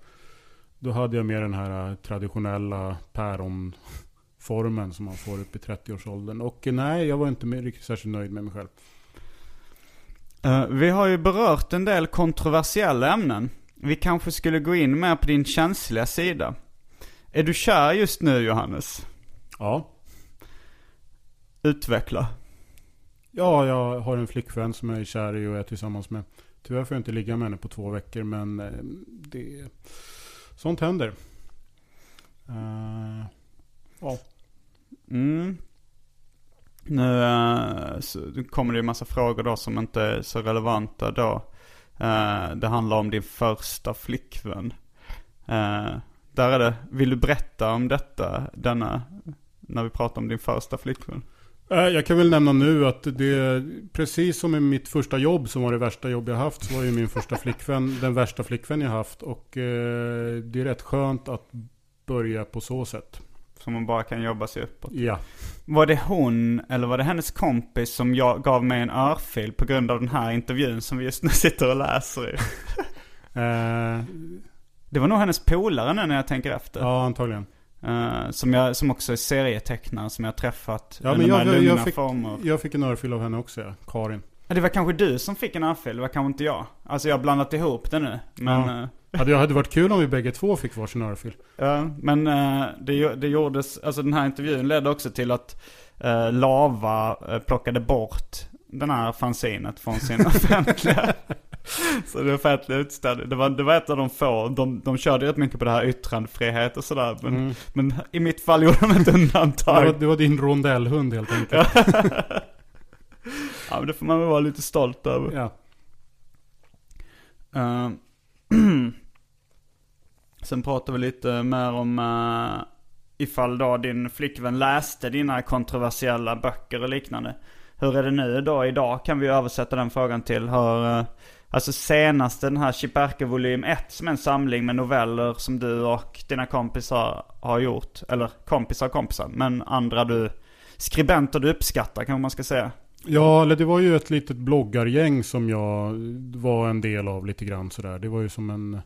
då hade jag mer den här eh, traditionella päronformen som man får upp i 30-årsåldern. Och nej, jag var inte riktigt särskilt nöjd med mig själv. Vi har ju berört en del kontroversiella ämnen. Vi kanske skulle gå in mer på din känsliga sida. Är du kär just nu Johannes? Ja. Utveckla. Ja, jag har en flickvän som jag är kär i och är tillsammans med. Tyvärr får jag inte ligga med henne på två veckor, men eh, det... Sånt händer. Uh, ja. Mm. Nu eh, så kommer det ju massa frågor då som inte är så relevanta då. Det handlar om din första flickvän. Där är det, vill du berätta om detta, denna, när vi pratar om din första flickvän? Eh, Jag kan väl nämna nu att det, precis som i mitt första jobb som var det värsta jobb jag haft, så var ju min första flickvän (laughs) den värsta flickvän jag haft. Och eh, det är rätt skönt att börja på så sätt. Som man bara kan jobba sig uppåt. Ja. Var det hon, eller var det hennes kompis som jag gav mig en örfil på grund av den här intervjun som vi just nu sitter och läser i? (laughs) Eh, Det var nog hennes polare nu när jag tänker efter. ja, antagligen. Eh, som, jag, som också är serietecknare som jag har träffat. Ja, under men de här jag, jag, lugna jag, fick, former. jag fick en örfil av henne också, ja. Karin. Ja, Det var kanske du som fick en örfil, det var kanske inte jag. Alltså jag har blandat ihop det nu. Men, Ja. eh, Hade, hade varit kul om vi bägge två fick varsin örfil. ja, men eh, det, det gjordes, alltså den här intervjun ledde också till att Lava plockade bort den här fanzinet från sin (laughs) offentliga. Så det offentliga utställning. Det var, det var ett av de få, de, de körde rätt mycket på det här yttrandefrihet och sådär. Men, Mm. men i mitt fall gjorde de ett Det undantag. var, det var din rondellhund helt enkelt. (laughs) Ja men det får man väl vara lite stolt över. Ja. Eh, (clears throat) sen pratar vi lite mer om uh, ifall då din flickvän läste dina kontroversiella böcker och liknande. Hur är det nu då? Idag kan vi översätta den frågan till hur, uh, alltså senast den här Chiperke volym 1 som är en samling med noveller som du och dina kompisar har gjort. Eller kompisar och kompisar, men andra du, skribenter du uppskattar kanske man ska säga. Ja, eller det var ju ett litet bloggargäng som jag var en del av lite grann sådär. Det var ju som en...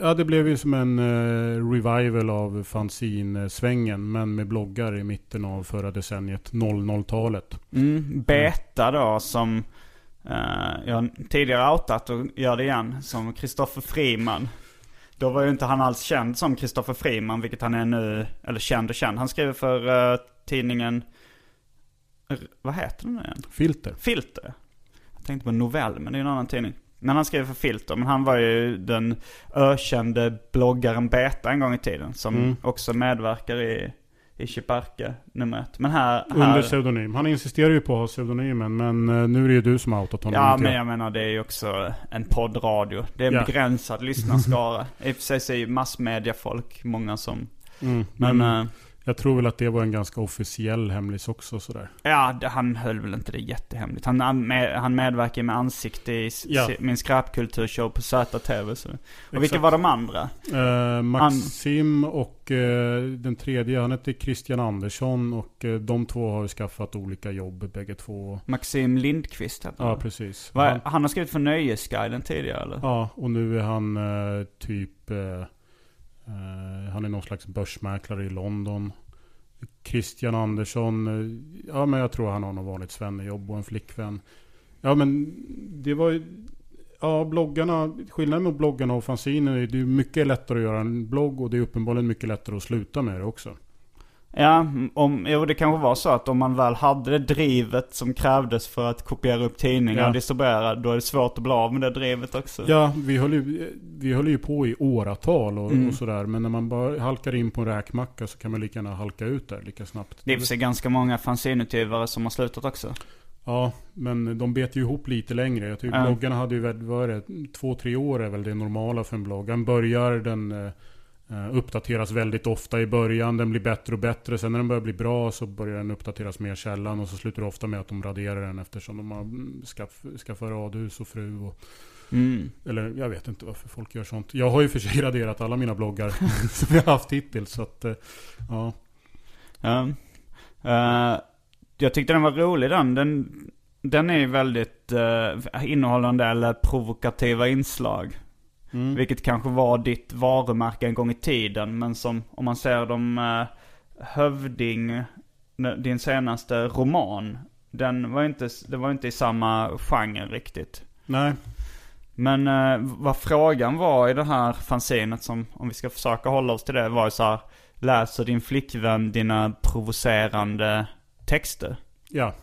Ja, det blev ju som en uh, revival av fanzine-svängen. Men med bloggar i mitten av förra decenniet, 00-talet. Mm, beta då som uh, jag tidigare outat och gör det igen. Som Kristoffer Friman. Då var ju inte han alls känd som Kristoffer Friman, vilket han är nu. Eller känd och känd. Han skriver för uh, tidningen... Vad heter den nu igen? Filter. Filter. Jag tänkte på Novell, men det är en annan tidning. Men han skrev för Filter. Men han var ju den ökände bloggaren Beta en gång i tiden. Som Mm. också medverkar i, i Chiparke nummer ett. Men här... Under här pseudonym. Han insisterar ju på att ha pseudonymen. Men eh, nu är det ju du som har outat honom. Ja men jag. jag menar det är ju också en poddradio. Det är en Ja. begränsad lyssnarskara. I och för sig så är ju massmediafolk många som... Mm, Men, men eh, jag tror väl att det var en ganska officiell hemlis också sådär. ja, han höll väl inte det jättehemligt. Han, han, med, han medverkar med ansikte i Ja. min skräpkulturshow på ZTV. Så. Och vilka Exakt. var de andra? Eh, Maxim och eh, den tredje, han heter Christian Andersson. Och eh, de två har ju skaffat olika jobb bägge två. Maxim Lindqvist heter Ja, han. precis. Vad- Han, han har skrivit för Nöjesguiden tidigare eller? ja, och nu är han eh, typ... Eh, han är någon slags börsmäklare i London. Christian Andersson, eh, ja men jag tror han har något vanligt svennejobb och en flickvän. Ja men det var ju... Ja, bloggarna, skillnaden mot bloggarna och fanziner är det är mycket lättare att göra en blogg och det är uppenbarligen mycket lättare att sluta med det också. Ja, om, jo det kanske var så att om man väl hade det drivet som krävdes för att kopiera upp tidningar Ja. och distribuera, då är det svårt att bli av med det drivet också. Ja, vi höll ju, vi höll ju på i åratal och, Mm. och sådär. Men när man bara halkar in på en räkmacka så kan man lika gärna halka ut där lika snabbt. Det är sig ganska många fanzinutgivare som har slutat också. Ja, men de bet ju ihop lite längre. Jag tycker Ja. bloggarna hade ju, vad är det, två, tre år är väl det normala för en blogg. Den börjar, den eh, uppdateras väldigt ofta i början. Den blir bättre och bättre. Sen när den börjar bli bra så börjar den uppdateras mer sällan. Och så slutar det ofta med att de raderar den eftersom de har mm, skaff, skaffat radhus och fru. Och, Mm. Eller jag vet inte varför folk gör sånt. Jag har ju för sig (laughs) raderat alla mina bloggar (laughs) som jag haft hittills. Så att, eh, ja. Ja. Eh, jag tyckte den var rolig den. Den, den är ju väldigt uh, innehållande eller provokativa inslag. Mm. Vilket kanske var ditt varumärke en gång i tiden. Men som, om man ser dem uh, Hövding, din senaste roman. Den var inte, det var inte i samma genre riktigt. Nej. Men eh, vad frågan var i det här fanzinet som, om vi ska försöka hålla oss till det, var ju så här. Läser din flickvän dina provocerande texter? Ja.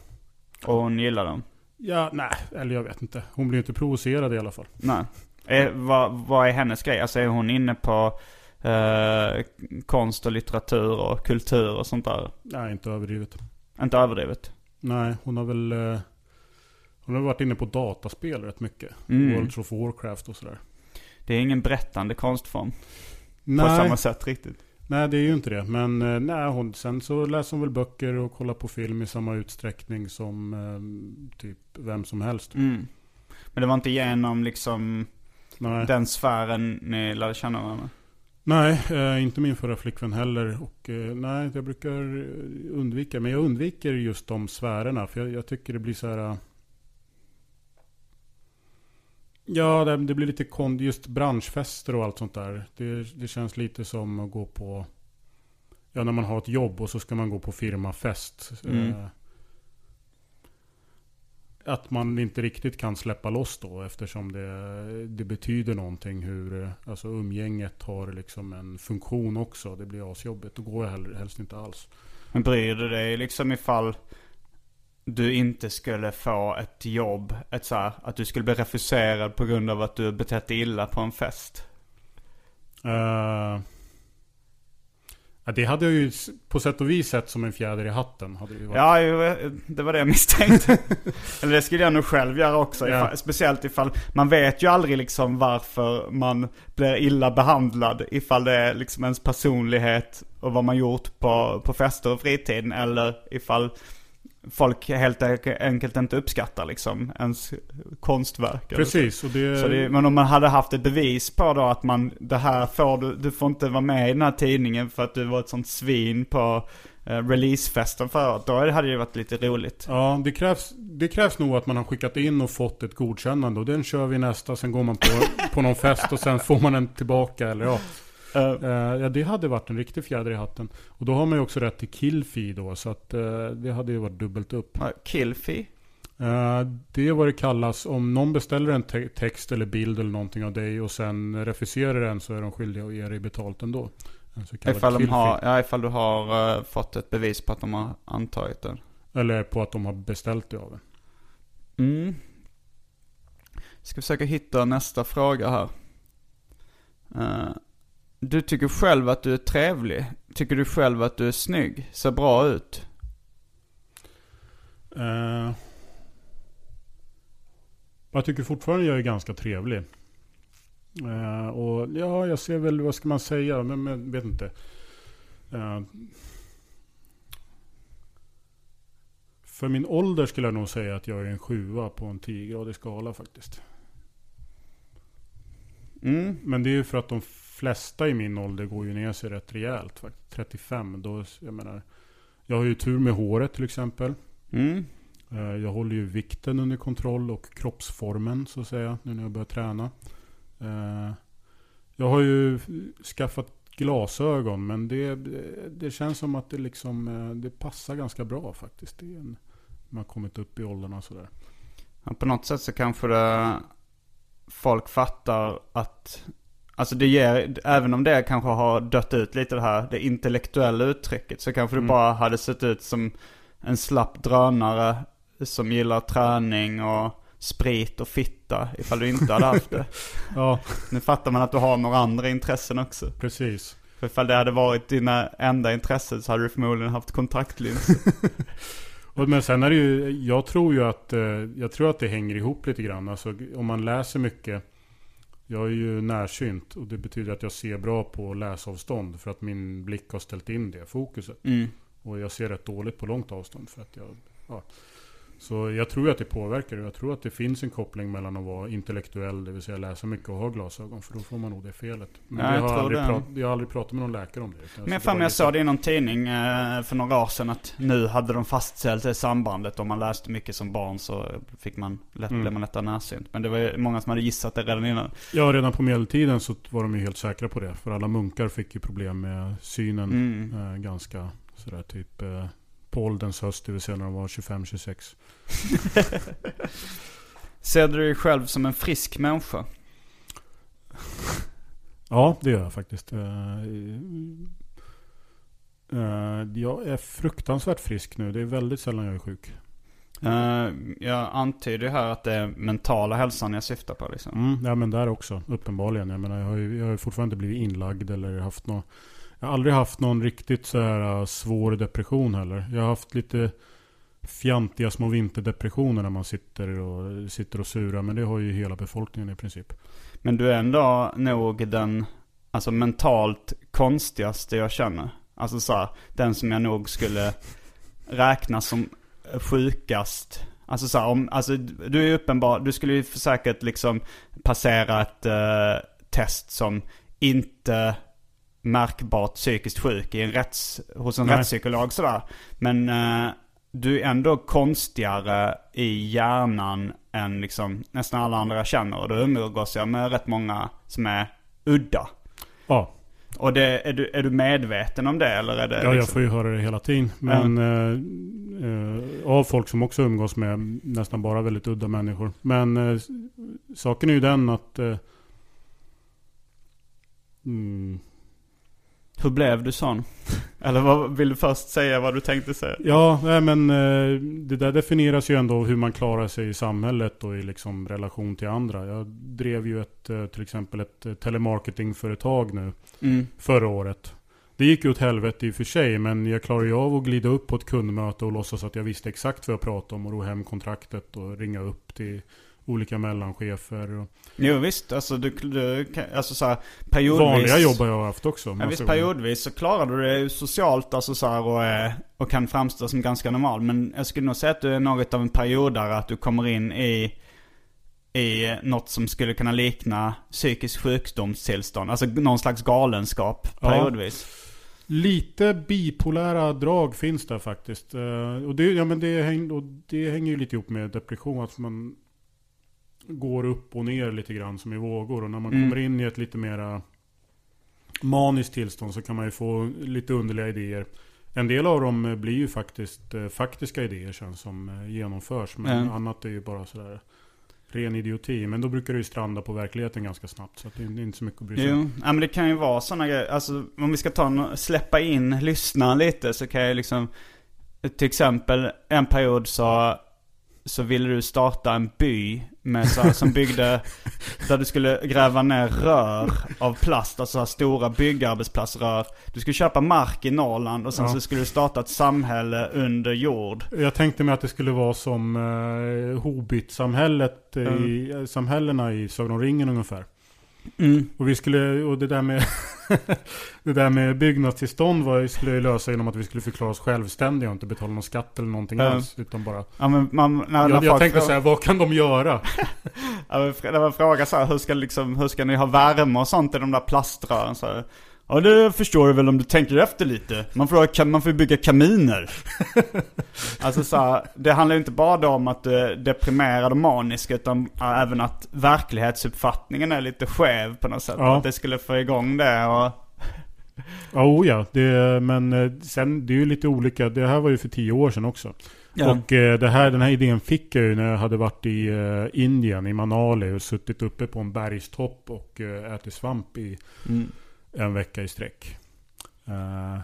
Och hon gillar dem? Ja, nej. Eller jag vet inte. Hon blir inte provocerad i alla fall. Nej. Är, vad, vad är hennes grej? Alltså är hon inne på eh, konst och litteratur och kultur och sånt där? Nej, inte överdrivet. Inte överdrivet? Nej, hon har väl... eh, Hon har varit inne på dataspel rätt mycket. Mm. World of Warcraft och sådär. Det är ingen berättande konstform på Nej, samma sätt riktigt. nej, det är ju inte det. Men eh, nej, hon, sen så läser hon väl böcker och kollar på film i samma utsträckning som eh, typ vem som helst. Mm. Men det var inte genom liksom Nej, den sfären ni lärde känna varandra? nej eh, inte min förra flickvän heller. Och eh, nej, jag brukar undvika. Men jag undviker just de sfärerna. För jag, jag tycker det blir så här... eh, Ja, det, det blir lite kon, just branschfester och allt sånt där. Det, det känns lite som att gå på... Ja, när man har ett jobb och så ska man gå på firmafest. Mm. Att man inte riktigt kan släppa loss då eftersom det, det betyder någonting hur alltså umgänget har liksom en funktion också. Det blir asjobbigt. Då går jag helst inte alls. Men bryr du dig liksom ifall du inte skulle få ett jobb, ett så här, att du skulle bli refuserad på grund av att du betett dig illa på en fest? Eh, ja, det hade jag ju på sätt och vis sett som en fjäder i hatten. Hade det. Ja, eh, det var det jag misstänkte. (laughs) Eller det skulle jag nog själv göra också. Ja. Ifall, speciellt ifall, man vet ju aldrig liksom varför man blir illa behandlad. Ifall det är liksom ens personlighet och vad man gjort på, på fester och fritiden. Eller ifall folk helt enkelt inte uppskattar liksom ens konstverk. Precis. Och det, Så det, men om man hade haft ett bevis på då att man, det här får du, du får inte vara med i den här tidningen för att du var ett sånt svin på eh, releasefesten förut. Då hade det varit lite roligt. Ja, det krävs, det krävs nog att man har skickat in och fått ett godkännande. Och den kör vi nästa, sen går man på, på någon fest och sen får man den tillbaka. Eller ja. Uh, Eh, ja, det hade varit en riktig fjäder i hatten. Och då har man ju också rätt till killfee då. Så att eh, det hade ju varit dubbelt upp. Killfee? Eh, det är vad det kallas. Om någon beställer en te- text eller bild eller någonting av dig och sen refuserar den så är de skyldiga att ge dig betalt ändå. Ifall, de har, ja, ifall du har eh, fått ett bevis på att de har antagit den. Eller på att de har beställt det av en. Mm. Ska försöka hitta nästa fråga här. Eh, du tycker själv att du är trevlig. Tycker du själv att du är snygg? Ser bra ut? Eh, jag tycker fortfarande jag är ganska trevlig. Eh, och ja, jag ser väl, vad ska man säga, men, men vet inte. Eh, för min ålder skulle jag nog säga att jag är en sjua på en 10-gradig skala faktiskt. Mm. Men det är ju för att de flesta i min ålder går ju ner sig rätt rejält. Faktiskt. 35, då, jag menar. Jag har ju tur med håret till exempel. Mm. Eh, Jag håller ju vikten under kontroll och kroppsformen så att säga. Nu när jag börjar träna. Eh, Jag har ju skaffat glasögon men det, det känns som att det liksom eh, det passar ganska bra faktiskt. Det en, man har kommit upp i åldrarna sådär. Ja, på något sätt så kanske det, folk fattar att, alltså det ger, även om det kanske har dött ut lite det här, det intellektuella uttrycket, så kanske du Mm. bara hade sett ut som en slapp drönare som gillar träning och sprit och fitta ifall du inte hade haft det. (laughs) Ja, Nu fattar man att du har några andra intressen också. precis. För ifall det hade varit dina enda intressen så hade du förmodligen haft kontaktlinser. (laughs) Men sen är det ju, jag tror ju att, eh, jag tror att det hänger ihop lite grann. Alltså om man läser mycket. Jag är ju närsynt och det betyder att jag ser bra på läsavstånd. För att min blick har ställt in det fokuset. Mm. Och jag ser rätt dåligt på långt avstånd. För att jag, ja. Så jag tror att det påverkar. Jag tror att det finns en koppling mellan att vara intellektuell, det vill säga läsa mycket och ha glasögon. För då får man nog det felet. Men Ja, jag, jag har aldrig prat, jag har aldrig pratat med någon läkare om det. Men fan, jag såg det i någon tidning eh, för några år sedan att nu hade de fastställt det sambandet. Om man läste mycket som barn så fick man lätt, Mm. blev man lättare närsynt. Men det var ju många som hade gissat det redan innan. Ja, redan på medeltiden så var de ju helt säkra på det. För alla munkar fick ju problem med synen Mm. eh, ganska sådär typ eh, på ålderns höst, det vill säga när de var 25-26. (laughs) Ser du dig själv som en frisk människa? Ja, det gör jag faktiskt. Eh, eh, jag är fruktansvärt frisk nu. Det är väldigt sällan jag är sjuk. Eh, jag antyder här att det är mentala hälsan jag syftar på liksom. Mm, ja, men där också. Uppenbarligen. Jag menar, jag har ju jag har fortfarande inte blivit inlagd eller haft någon... Jag har aldrig haft någon riktigt så här äh, svår depression heller. Jag har haft lite fjantiga små vinterdepressioner när man sitter och, sitter och surar. Men det har ju hela befolkningen i princip. Men du är ändå nog den, alltså mentalt konstigaste jag känner. Alltså så här, den som jag nog skulle räkna som sjukast. Alltså så här, om, alltså du är uppenbar, du skulle ju säkert liksom passera ett eh, test som inte märkbart psykiskt sjuk i en rätts, hos en Nej. rättspsykolog sådär. Men eh, du är ändå konstigare i hjärnan än liksom nästan alla andra jag känner. Och då umgås jag med rätt många som är udda. Ja, Och det, är, du, är du medveten om det eller är det ja jag liksom... får ju höra det hela tiden. Men eh, eh, av folk som också umgås med nästan bara väldigt udda människor. Men eh, saken är ju den att... Eh, mm, Hur blev du sån? Eller vad, vill du först säga vad du tänkte säga? Ja, nej, men eh, det där definieras ju ändå hur man klarar sig i samhället och i liksom relation till andra. Jag drev ju ett, eh, till exempel ett eh, telemarketingföretag nu Mm. förra året. Det gick ju åt helvete i och för sig, men jag klarade ju av att glida upp på ett kundmöte och låtsas att jag visste exakt vad jag pratade om och ro hem kontraktet och ringa upp till olika mellanchefer. Och Jo visst, alltså du, du alltså så här, periodvis. vanliga jobb har jag haft också. Ja, visst, periodvis så klarar du det ju socialt alltså så här, och, är- och kan framstå som ganska normal. Men jag skulle nog säga att du är något av en periodare, att du kommer in i, i något som skulle kunna likna psykisk sjukdomstillstånd. Alltså någon slags galenskap Ja. periodvis. Lite bipolära drag finns där faktiskt. Eh, och, det, ja, men det, häng, och det hänger ju lite ihop med depression. Att man går upp och ner lite grann som i vågor. Och när man Mm. kommer in i ett lite mera maniskt tillstånd så kan man ju få lite underliga idéer. En del av dem eh, blir ju faktiskt eh, faktiska idéer sen som eh, genomförs. Men Ja. annat är ju bara sådär ren idioti. Men då brukar det ju stranda på verkligheten ganska snabbt. Så det är inte så mycket att bry sig om. Ja, men det kan ju vara sådana grejer. Alltså om vi ska ta en, släppa in lyssnaren lite så kan jag liksom Till exempel en period så Så ville du starta en by med så här, som byggde Där du skulle gräva ner rör av plast, alltså så här stora byggarbetsplatsrör Du skulle köpa mark i Norrland och sen Ja. så skulle du starta ett samhälle under jord Jag tänkte mig att det skulle vara som eh, Hobbit-samhället, eh, i, eh, samhällena i Sagan om ringen ungefär. Mm. Och vi skulle, och det där med (laughs) Det där med byggnadstillstånd var, skulle jag lösa genom att vi skulle förklara oss självständiga och inte betala någon skatt eller någonting Ja. alls. Utan bara Ja men man, när, Jag, jag tänkte frå- säga, vad kan de göra? (laughs) Ja, men när man frågar så här, hur ska, liksom, hur ska ni ha värme och sånt i de där plaströren? Så här, ja det förstår du väl om du tänker efter lite. Man får, man får bygga kaminer. (laughs) alltså så här, det handlar ju inte bara om att du är deprimerad och manisk utan även att verklighetsuppfattningen är lite skev på något sätt. Ja. Att det skulle få igång det och... Ja, oh ja. Det, men eh, sen, det är ju lite olika. Det här var ju för tio år sedan också. Och eh, det här, den här idén fick jag ju när jag hade varit i eh, Indien, i Manali och suttit uppe på en bergstopp och eh, ätit svamp i mm. En vecka i sträck. Eh,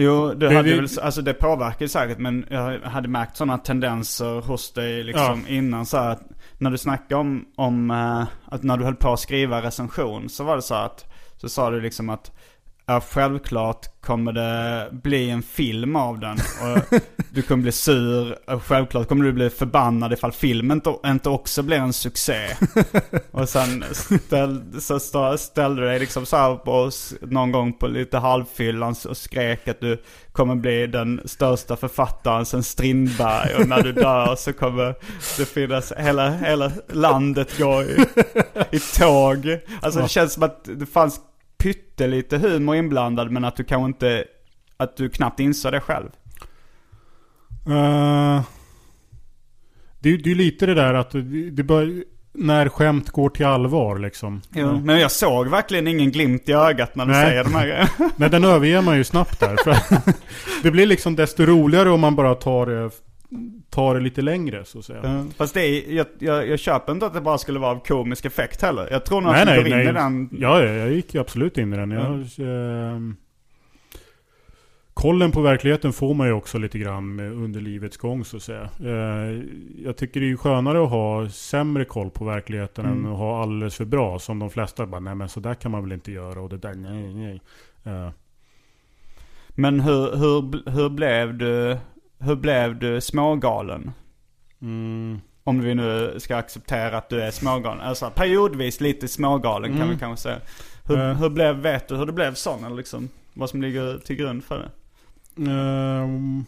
Jo, det, hade det- väl, alltså det påverkar ju säkert men jag hade märkt sådana tendenser hos dig liksom innan så att När du snackade om, om eh, att när du höll på att skriva recension så var det så att Så sa du liksom att Ja, självklart kommer det bli en film av den. Och (laughs) du kommer bli sur. Och självklart kommer du bli förbannad ifall filmen inte, också blir en succé. Och sen ställ, så ställde du dig liksom så här på, någon gång på lite halvfyllan och skrek att du kommer bli den största författaren sen Strindberg. Och när du dör så kommer det finnas, hela, hela landet gå i, i tåg. Alltså det känns som att det fanns pyttelite humor inblandad men att du kanske inte, att du knappt insåg det själv. eh, det, är- det är lite det där att det, bör, när skämt går till allvar liksom. Jo, men jag såg verkligen ingen glimt i ögat när du Nej. säger de här grejerna. (laughs) Men den överger man ju snabbt där. (laughs) Det blir liksom desto roligare om man bara tar det, tar det lite längre så att säga. Ja, Fast det är, jag, jag, jag köper inte att det bara skulle vara av komisk effekt heller. Jag tror nog att du går in i den. Ja, ja, jag gick ju absolut in i den. Jag, ehm, kollen på verkligheten får man ju också lite grann under livets gång så att säga. Eh, jag tycker det är skönare att ha sämre koll på verkligheten Mm. än att ha alldeles för bra. Som de flesta bara, nej men så där kan man väl inte göra och det där, nej nej. Eh, Men hur, hur, hur blev du, hur blev du smågalen? mm, Om vi nu ska acceptera att du är smågalen. Alltså periodvis lite smågalen kan Mm. vi kanske säga. Hur, Eh. hur blev, vet du hur det blev sån eller liksom? Vad som ligger till grund för det? Ehm,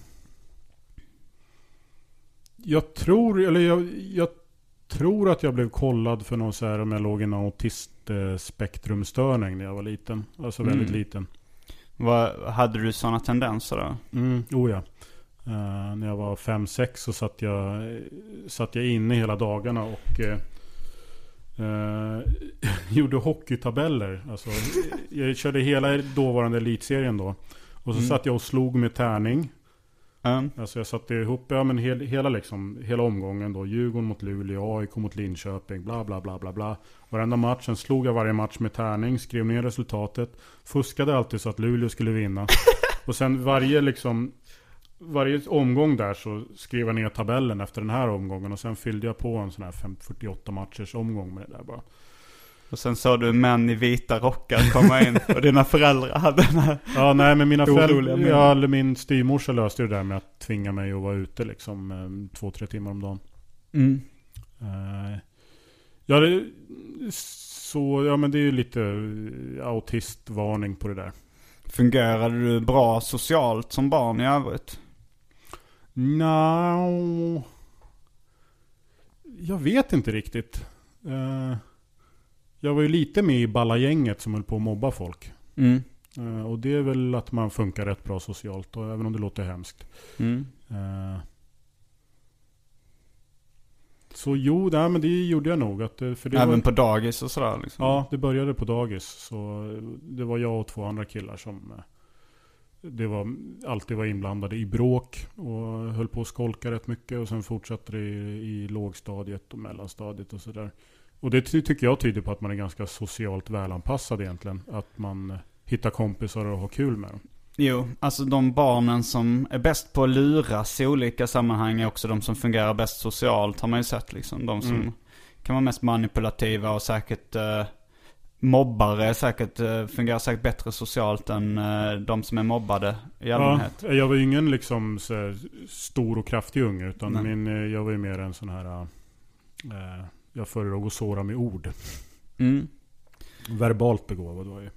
jag tror, eller jag, jag tror att jag blev kollad för någon så här om jag låg i en autistspektrumstörning när jag var liten. Alltså väldigt Mm. liten. Vad, hade du sådana tendenser då? Mm, oh ja. Eh, när jag var 5-6 så satt jag, satt jag inne hela dagarna och eh, (laughs) gjorde hockeytabeller. Alltså, jag körde hela dåvarande elitserien då. Och så Mm. satt jag och slog med tärning. Mm. Alltså jag satte ihop, ja men hel, hela liksom, hela omgången då. Djurgården mot Luleå, AIK mot Linköping, bla bla bla bla bla. Varenda match, sen slog jag varje match med tärning, skrev ner resultatet. Fuskade alltid så att Luleå skulle vinna. (laughs) Och sen varje liksom, varje omgång där så skrev jag ner tabellen efter den här omgången. Och sen fyllde jag på en sån här 5 48 matchers omgång med det där bara. Och sen såg du män i vita rockar komma in (laughs) och dina föräldrar hade den här. Ja nej men mina föräldrar, ja, eller min styvmorsa löste det där med att tvinga mig att vara ute liksom eh, två, tre timmar om dagen. Mm. Eh, Ja, det, så, ja men det är ju lite eh, autistvarning på det där. Fungerade du bra socialt som barn i övrigt? No, jag vet inte riktigt. Eh, Jag var ju lite med i ballagänget som höll på att mobba folk. Mm. Eh, och det är väl att man funkar rätt bra socialt, och även om det låter hemskt. Mm. Eh, så jo, nej, men det gjorde jag nog. Att, för det Även var, på dagis och sådär liksom? Ja, det började på dagis. Så det var jag och två andra killar som det var, alltid var inblandade i bråk och höll på att skolka rätt mycket. Och sen fortsatte det i, i lågstadiet och mellanstadiet och sådär. Och det ty- tycker jag tyder på att man är ganska socialt välanpassad egentligen. Att man hittar kompisar och har kul med dem. Jo, alltså de barnen som är bäst på att luras i olika sammanhang är också de som fungerar bäst socialt har man ju sett liksom. De som Mm. kan vara mest manipulativa och säkert eh, mobbare säkert, eh, fungerar säkert bättre socialt än eh, de som är mobbade i allmänhet. Ja, jag var ju ingen liksom så här, stor och kraftig unge. Utan Nej. min, eh, jag var ju mer en sån här... Eh, jag föredrog att såra med ord. Mm. Verbalt begåvad var jag ju.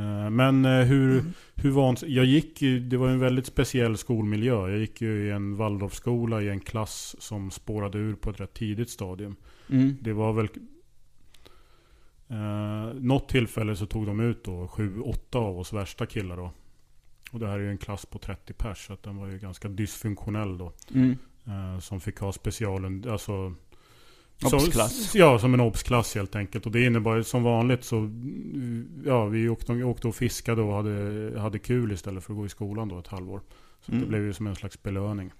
Eh, Men hur, hur vans... Jag gick ju, det var en väldigt speciell skolmiljö. Jag gick ju i en Waldorfskola i en klass som spårade ur på ett rätt tidigt stadium. Mm. Det var väl... Eh, något tillfälle så tog de ut då sju, åtta av oss värsta killar då. Och det här är ju en klass på 30 pers, så att den var ju ganska dysfunktionell då. Mm. Eh, som fick ha specialen, alltså... Obsklass. Som, ja, som en obsklass helt enkelt. Och det innebar som vanligt så... Ja, vi åkte, åkte och fiskade och hade, hade kul istället för att gå i skolan då ett halvår. Så Mm. det blev ju som en slags belöning.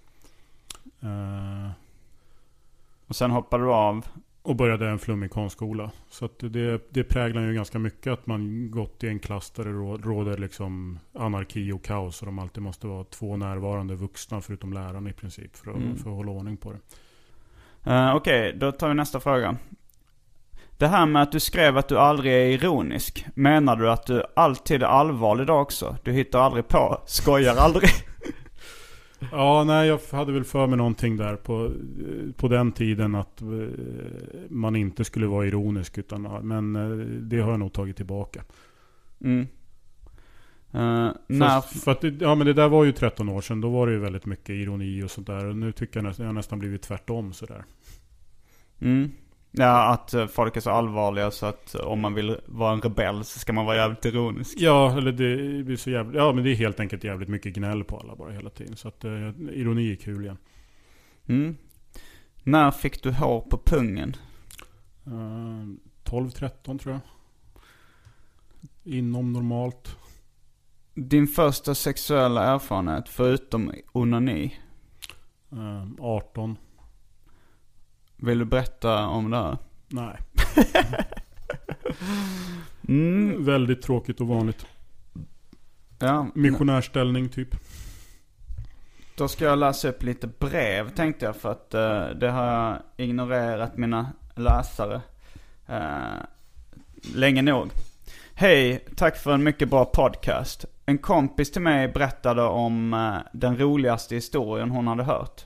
Eh, Och sen hoppar du av. och började en flummig konstskola. Så det, det präglar ju ganska mycket att man gått i en klass där det rå- råder liksom anarki och kaos. Och de alltid måste vara två närvarande vuxna förutom läraren i princip. För att, Mm. för att hålla ordning på det. Eh, Okej, då tar vi nästa fråga. Det här med att du skrev att du aldrig är ironisk. Menar du att du alltid är allvarlig då också? Du hittar aldrig på, skojar aldrig. (laughs) Ja, nej jag hade väl för mig någonting där på, på den tiden att eh, man inte skulle vara ironisk. Utan, men eh, det har jag nog tagit tillbaka. Mm. Eh, när... För att ja men det där var ju 13 år sedan. Då var det ju väldigt mycket ironi och sånt där. Och nu tycker jag nästan, jag har nästan blivit tvärtom sådär. Mm. Ja, att eh, folk är så allvarliga så att om man vill vara en rebell så ska man vara jävligt ironisk. Ja, eller det blir så jävligt, ja men det är helt enkelt jävligt mycket gnäll på alla bara hela tiden. Så att eh, ironi är kul igen. Mm. När fick du hår på pungen? Uh, 12-13 tror jag. Inom normalt. Din första sexuella erfarenhet förutom onani? Eh, 18. Vill du berätta om det här? Nej. (laughs) Mm. Väldigt tråkigt och vanligt. Ja, Missionärställning typ. Då ska jag läsa upp lite brev tänkte jag för att eh, det har jag ignorerat mina läsare eh, länge nog. Hej, tack för en mycket bra podcast. En kompis till mig berättade om eh, den roligaste historien hon hade hört.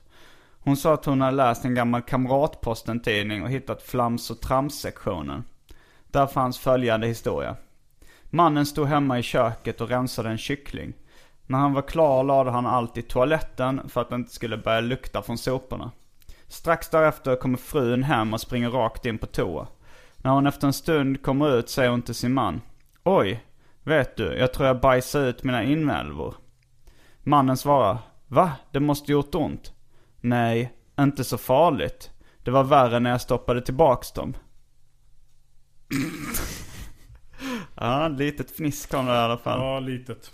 Hon sa att hon hade läst en gammal Kamratposten-tidning och hittat flams och trams-sektionen. Där fanns följande historia. Mannen stod hemma i köket och rensade en kyckling. När han var klar lade han allt i toaletten för att det inte skulle börja lukta från soporna. Strax därefter kommer frun hem och springer rakt in på toa. När hon efter en stund kommer ut säger hon till sin man. Oj, vet du, jag tror jag bajsade ut mina inälvor. Mannen svarar. Va? Det måste gjort ont. Nej, inte så farligt. Det var värre när jag stoppade tillbaks dem. (laughs) ja, litet fniss kom det i alla fall. Ja, litet.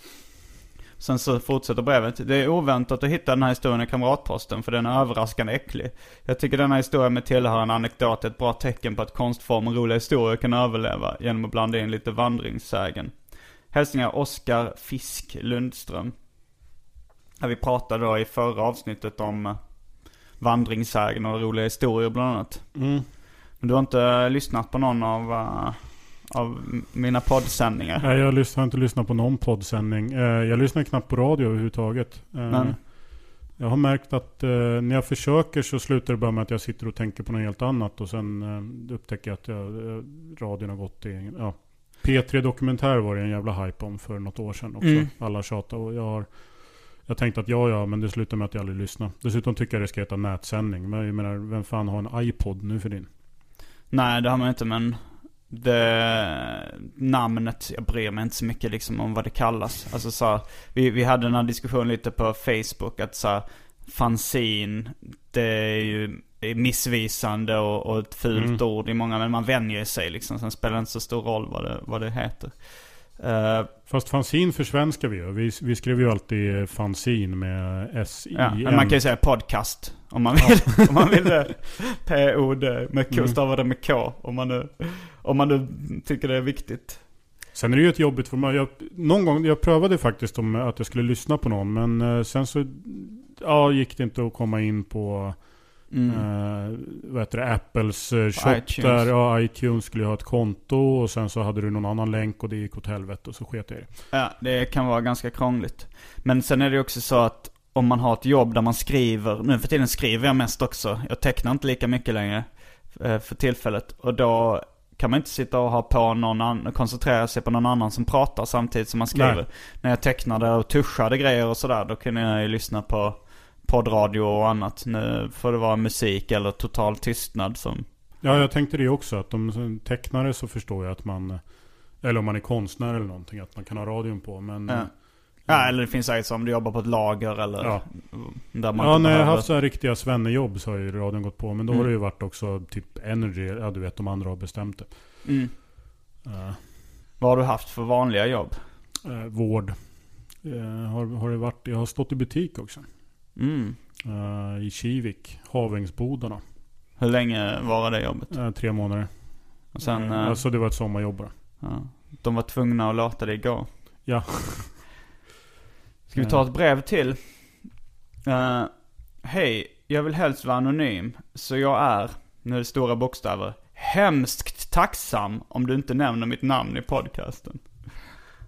Sen så fortsätter brevet. Det är oväntat att hitta den här historien i Kamratposten för den är överraskande äcklig. Jag tycker denna historia med tillhörande anekdot är ett bra tecken på att konstformen roliga historier kan överleva genom att blanda in lite vandringssägen. Hälsningar Oskar Fisk Lundström. Ja, vi pratade då i förra avsnittet om eh, vandringssägen och roliga historier bland annat. Mm. Men du har inte eh, lyssnat på någon av, eh, av mina poddsändningar? Nej, jag har inte lyssnat på någon poddsändning. Eh, jag lyssnar knappt på radio överhuvudtaget. Eh, Men- Jag har märkt att eh, när jag försöker så slutar det bara med att jag sitter och tänker på något helt annat. Och sen eh, upptäcker jag att jag, eh, radion har gått i... Ja. P3 Dokumentär var det en jävla hype om för något år sedan också. Mm. Alla tjatade och jag har... Jag tänkte att ja, ja, men det slutar med att jag aldrig lyssnar. Dessutom tycker jag det ska heta nätsändning. Men jag menar, vem fan har en iPod nu för din? Nej, det har man inte men det namnet, jag bryr mig inte så mycket liksom om vad det kallas. Alltså så här, vi, vi hade den här diskussionen lite på Facebook att så här, fanzine, det är ju missvisande och, och ett fult Mm. ord i många, men man vänjer sig liksom. Sen spelar det inte så stor roll vad det, vad det heter. Eh, Fast fanzin försvenskar vi ju. Vi, vi skrev ju alltid fanzin med S-I-N. ja, men man kan ju säga podcast om man vill. (laughs) om man vill det. P-O-D med K, Mm. stavar det med K. Om man, nu, om man nu tycker det är viktigt. Sen är det ju ett jobbigt format. Jag, någon gång, jag prövade faktiskt om att jag skulle lyssna på någon. Men eh, sen så ja, gick det inte att komma in på Mm. vad heter det, Apples eh, shop iTunes. där. Ja, iTunes skulle ha ett konto. Och sen så hade du någon annan länk och det gick åt helvete. Och så sket jag i det. Ja, det kan vara ganska krångligt. Men sen är det också så att om man har ett jobb där man skriver, nu för tiden skriver jag mest också. Jag tecknar inte lika mycket längre eh, för tillfället. Och då kan man inte sitta och ha på någon annan, koncentrera sig på någon annan som pratar samtidigt som man skriver. Nej. När jag tecknade och tuschade grejer och sådär, då kunde jag ju lyssna på poddradio och annat. Nu får det vara musik eller total tystnad som... Ja, jag tänkte det också. Att om som tecknare så förstår jag att man... Eller om man är konstnär eller någonting. Att man kan ha radion på. Men... Ja. Ja, eller det finns säkert som om du jobbar på ett lager eller Ja. där man Ja, när jag har haft så här riktiga svennejobb så har ju radion gått på. Men då Mm. har det ju varit också typ Energy. Ja, du vet de andra har bestämt det. Mm. Eh, Vad har du haft för vanliga jobb? eh, vård. Eh, har, har det varit, jag har stått i butik också. Mm. Eh, I Kivik. Havängsbodarna. Hur länge var det jobbet? Eh, tre månader. Och sen, eh, alltså det var ett sommarjobb bara. de var tvungna att låta dig gå. Ja. (laughs) Ska vi ta ett brev till? Hej, jag vill helst vara anonym. Så jag är, nu är det stora bokstäver, hemskt tacksam om du inte nämner mitt namn i podcasten.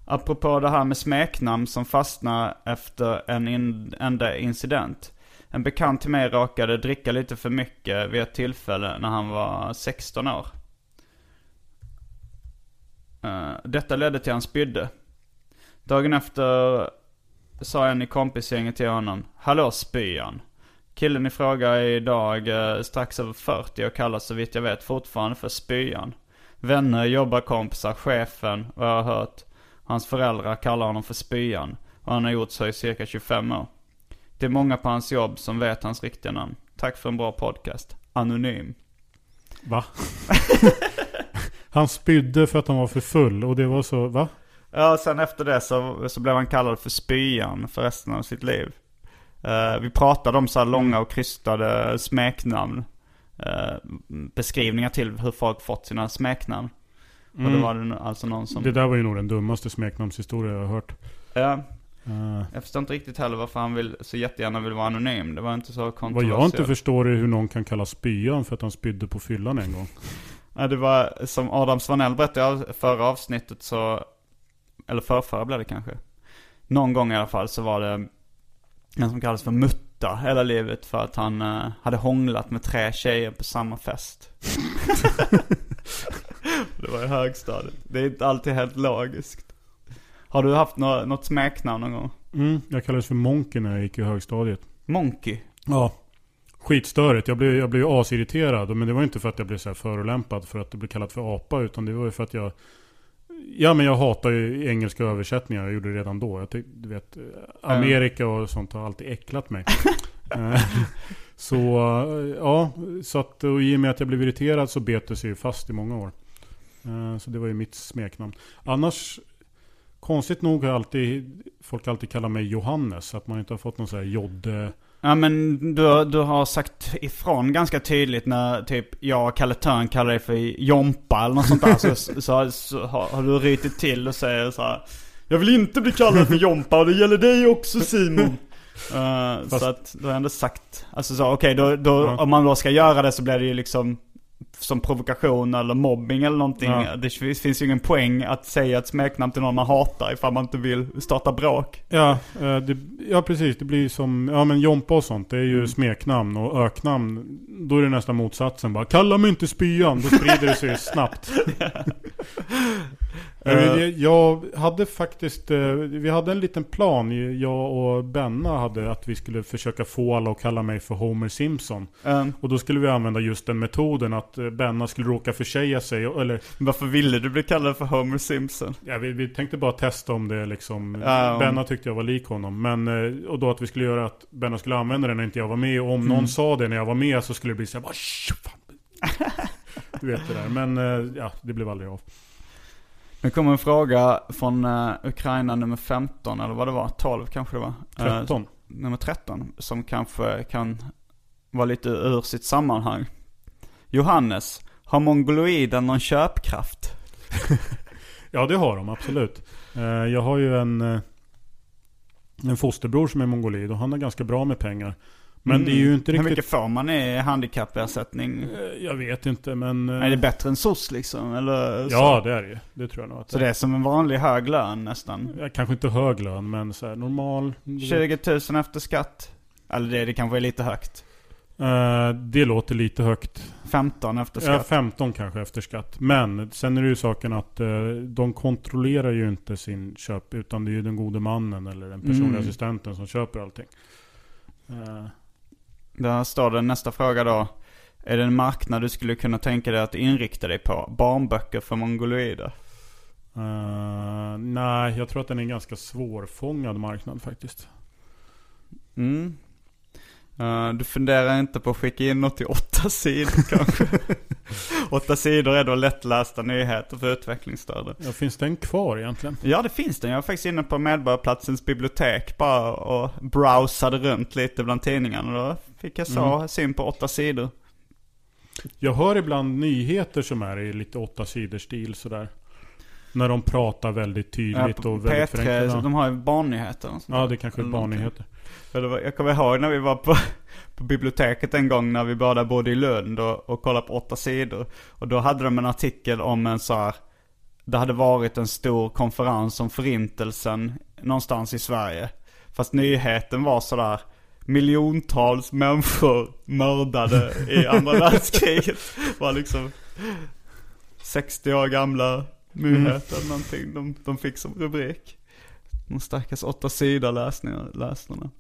Apropå det här med smeknamn som fastnar efter en in, enda incident. En bekant till mig råkade dricka lite för mycket vid ett tillfälle när han var 16 år. Eh, detta ledde till att han spydde. Dagen efter sa en i kompisgänget till honom. Hallå spyan. Killen i fråga är idag eh, strax över 40 och kallas så vitt jag vet fortfarande för spyan. Vänner, jobbarkompisar, chefen och jag har hört. Hans föräldrar kallar honom för spyan. Och han har gjort så i cirka 25 år. Det är många på hans jobb som vet hans riktiga namn. Tack för en bra podcast. Anonym. Va? (laughs) han spydde för att han var för full. Och det var så, va? Ja, sen efter det så, så blev han kallad för spyan för resten av sitt liv. Eh, vi pratade om så här långa och krystade smeknamn. Eh, beskrivningar till hur folk fått sina smeknamn. Och då Mm. var det alltså någon som... Det där var ju nog den dummaste smeknamnshistoria jag har hört. Ja, Eh, jag förstår inte riktigt heller varför han vill, så jättegärna vill vara anonym. Det var inte så vad kontroversiellt. jag inte förstår är hur någon kan kalla spyan för att han spydde på fyllan en gång. (laughs) Ja, det var som Adam Svanell berättade i förra avsnittet så, eller förrförra blev det kanske. Någon gång i alla fall så var det en som kallades för Mutta hela livet för att han eh, hade hånglat med tre tjejer på samma fest. (laughs) det var i högstadiet. Det är inte alltid helt logiskt. Har du haft nå- något smeknamn någon gång? Mm, jag kallades för Monkey när jag gick i högstadiet. Monkey? Ja. Skitstörigt. Jag blev, jag blev ju asirriterad. Men det var inte för att jag blev så här förolämpad för att det blev kallat för apa. Utan det var ju för att jag... Ja men jag hatar ju engelska översättningar. Jag gjorde det redan då. Jag tyck, du vet, Amerika och sånt har alltid äcklat mig. (laughs) Eh, så ja, så att och i och med att jag blev irriterad så bet det sig fast i många år. Eh, Så det var ju mitt smeknamn. Annars, konstigt nog har alltid, folk alltid kallar mig Johannes. Att man inte har fått någon sån här Jodde... Ja men du, du har sagt ifrån ganska tydligt när typ jag och Kalle Törn kallar dig för Jompa eller något sånt där. så, så, så har, har du rytit till och säger så här. Jag vill inte bli kallad för Jompa och det gäller dig också Simon. Eh, Fast- Så att du har ändå sagt, alltså så okej då, då, Ja. om man då ska göra det så blir det ju liksom som provokation eller mobbing eller någonting. Ja. Det finns ju ingen poäng att säga ett smeknamn till någon man hatar ifall man inte vill starta bråk. Ja, eh, det, ja precis. Det blir som, ja men Jompa och sånt. Det är ju smeknamn och öknamn. Då är det nästan motsatsen bara. Kalla mig inte spyan. Då sprider det sig snabbt. (laughs) (laughs) Eh, Jag hade faktiskt, eh, vi hade en liten plan, jag och Benna hade att vi skulle försöka få alla att kalla mig för Homer Simpson. Um, Och då skulle vi använda just den metoden att eh, Benna skulle råka försäga sig, eller varför ville du bli kallad för Homer Simpson? ja, vi, vi tänkte bara testa om det liksom, om- Benna tyckte jag var lik honom. Men, och då att vi skulle göra att Benna skulle använda den när inte jag var med. Och om någon sa det när jag var med så skulle det bli så här, bara. (laughs) Du vet det där. Men ja, det blev aldrig av. Nu kommer en fråga från eh, Ukraina nummer 15, eller vad det var, 12 kanske det var. Eh, 13. nummer 13, som kanske kan vara lite ur sitt sammanhang. Johannes, har mongoloiden någon köpkraft? (laughs) Ja, det har de absolut. Eh, Jag har ju en, eh, en fosterbror som är mongolid och han har ganska bra med pengar. Men det är ju inte Mm. Hur riktigt... mycket får man i handikappersättning? Eh, Jag vet inte men... eh, Är det bättre än SOS liksom? Eller så? Ja, det är det ju. Det tror jag nog att Så det är som en vanlig hög lön nästan? Ja, Kanske inte hög lön, men så här, normal. 20 000 efter skatt? Eller det, det kanske är lite högt? Eh, det låter lite högt. 15 efter Ja, skatt? 15 kanske efter skatt. Men sen är det ju saken att eh, de kontrollerar ju inte sin köp. Utan det är ju den gode mannen eller den personliga Mm. assistenten som köper allting. Eh, Där står det nästa fråga då. Är det en marknad du skulle kunna tänka dig att inrikta dig på? Barnböcker för mongoloider? eh, nej, jag tror att den är en ganska svårfångad marknad faktiskt. Mm. Eh, du funderar inte på att skicka in något till åtta (laughs) sidor kanske? (laughs) åtta sidor är då lättlästa nyheter för utvecklingsstörda. Ja, finns den kvar egentligen? Ja det finns den. Jag var faktiskt inne på Medborgarplatsens bibliotek bara och browsade runt lite bland tidningarna. Då fick jag så Mm. syn på åtta sidor. Jag hör ibland nyheter som är i lite åtta sidor stil sådär. När de pratar väldigt tydligt Ja, och väldigt P3, förenklat. de har ju barnnyheter. Ja, det kanske är barnnyheter. För det var, jag kommer ihåg när vi var på, (laughs) på biblioteket en gång när vi båda bodde i Lund och, och kollade på åtta sidor. Och då hade de en artikel om en så här, det hade varit en stor konferens om förintelsen någonstans i Sverige. Fast nyheten var sådär, miljontals människor mördade i (laughs) andra världskriget. Var liksom 60 år gamla nyheter eller någonting de, de fick som rubrik. De stackars åtta sidor läsningar, läsarna.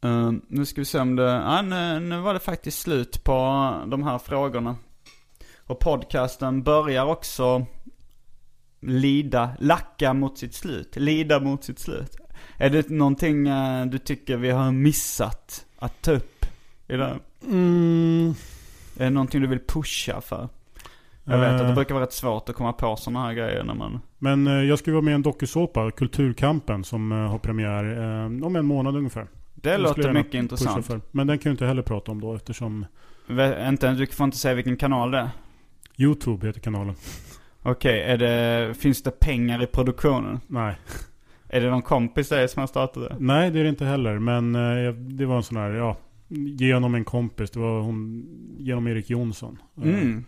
Ehm, nu ska vi se om det, ja, nu, nu var det faktiskt slut på de här frågorna. Och podcasten börjar också lida, lacka mot sitt slut, lida mot sitt slut. Är det någonting eh, du tycker vi har missat att ta upp i det? Mm, Är det någonting du vill pusha för? Jag vet att det eh, brukar vara rätt svårt att komma på sådana här grejer när man... Men jag ska vara med i en dokusåpa, Kulturkampen, som har premiär om en månad ungefär. Det Den låter mycket intressant. För. Men den kan jag inte heller prata om då eftersom Vä- Inte, du får inte säga vilken kanal det är. YouTube heter kanalen. Okej, det, finns det pengar i produktionen? Nej. Är det någon kompis där som har startat det? Nej, det är det inte heller. Men eh, det var en sån här, ja, genom en kompis. Det var hon, genom Erik Jonsson. Mm.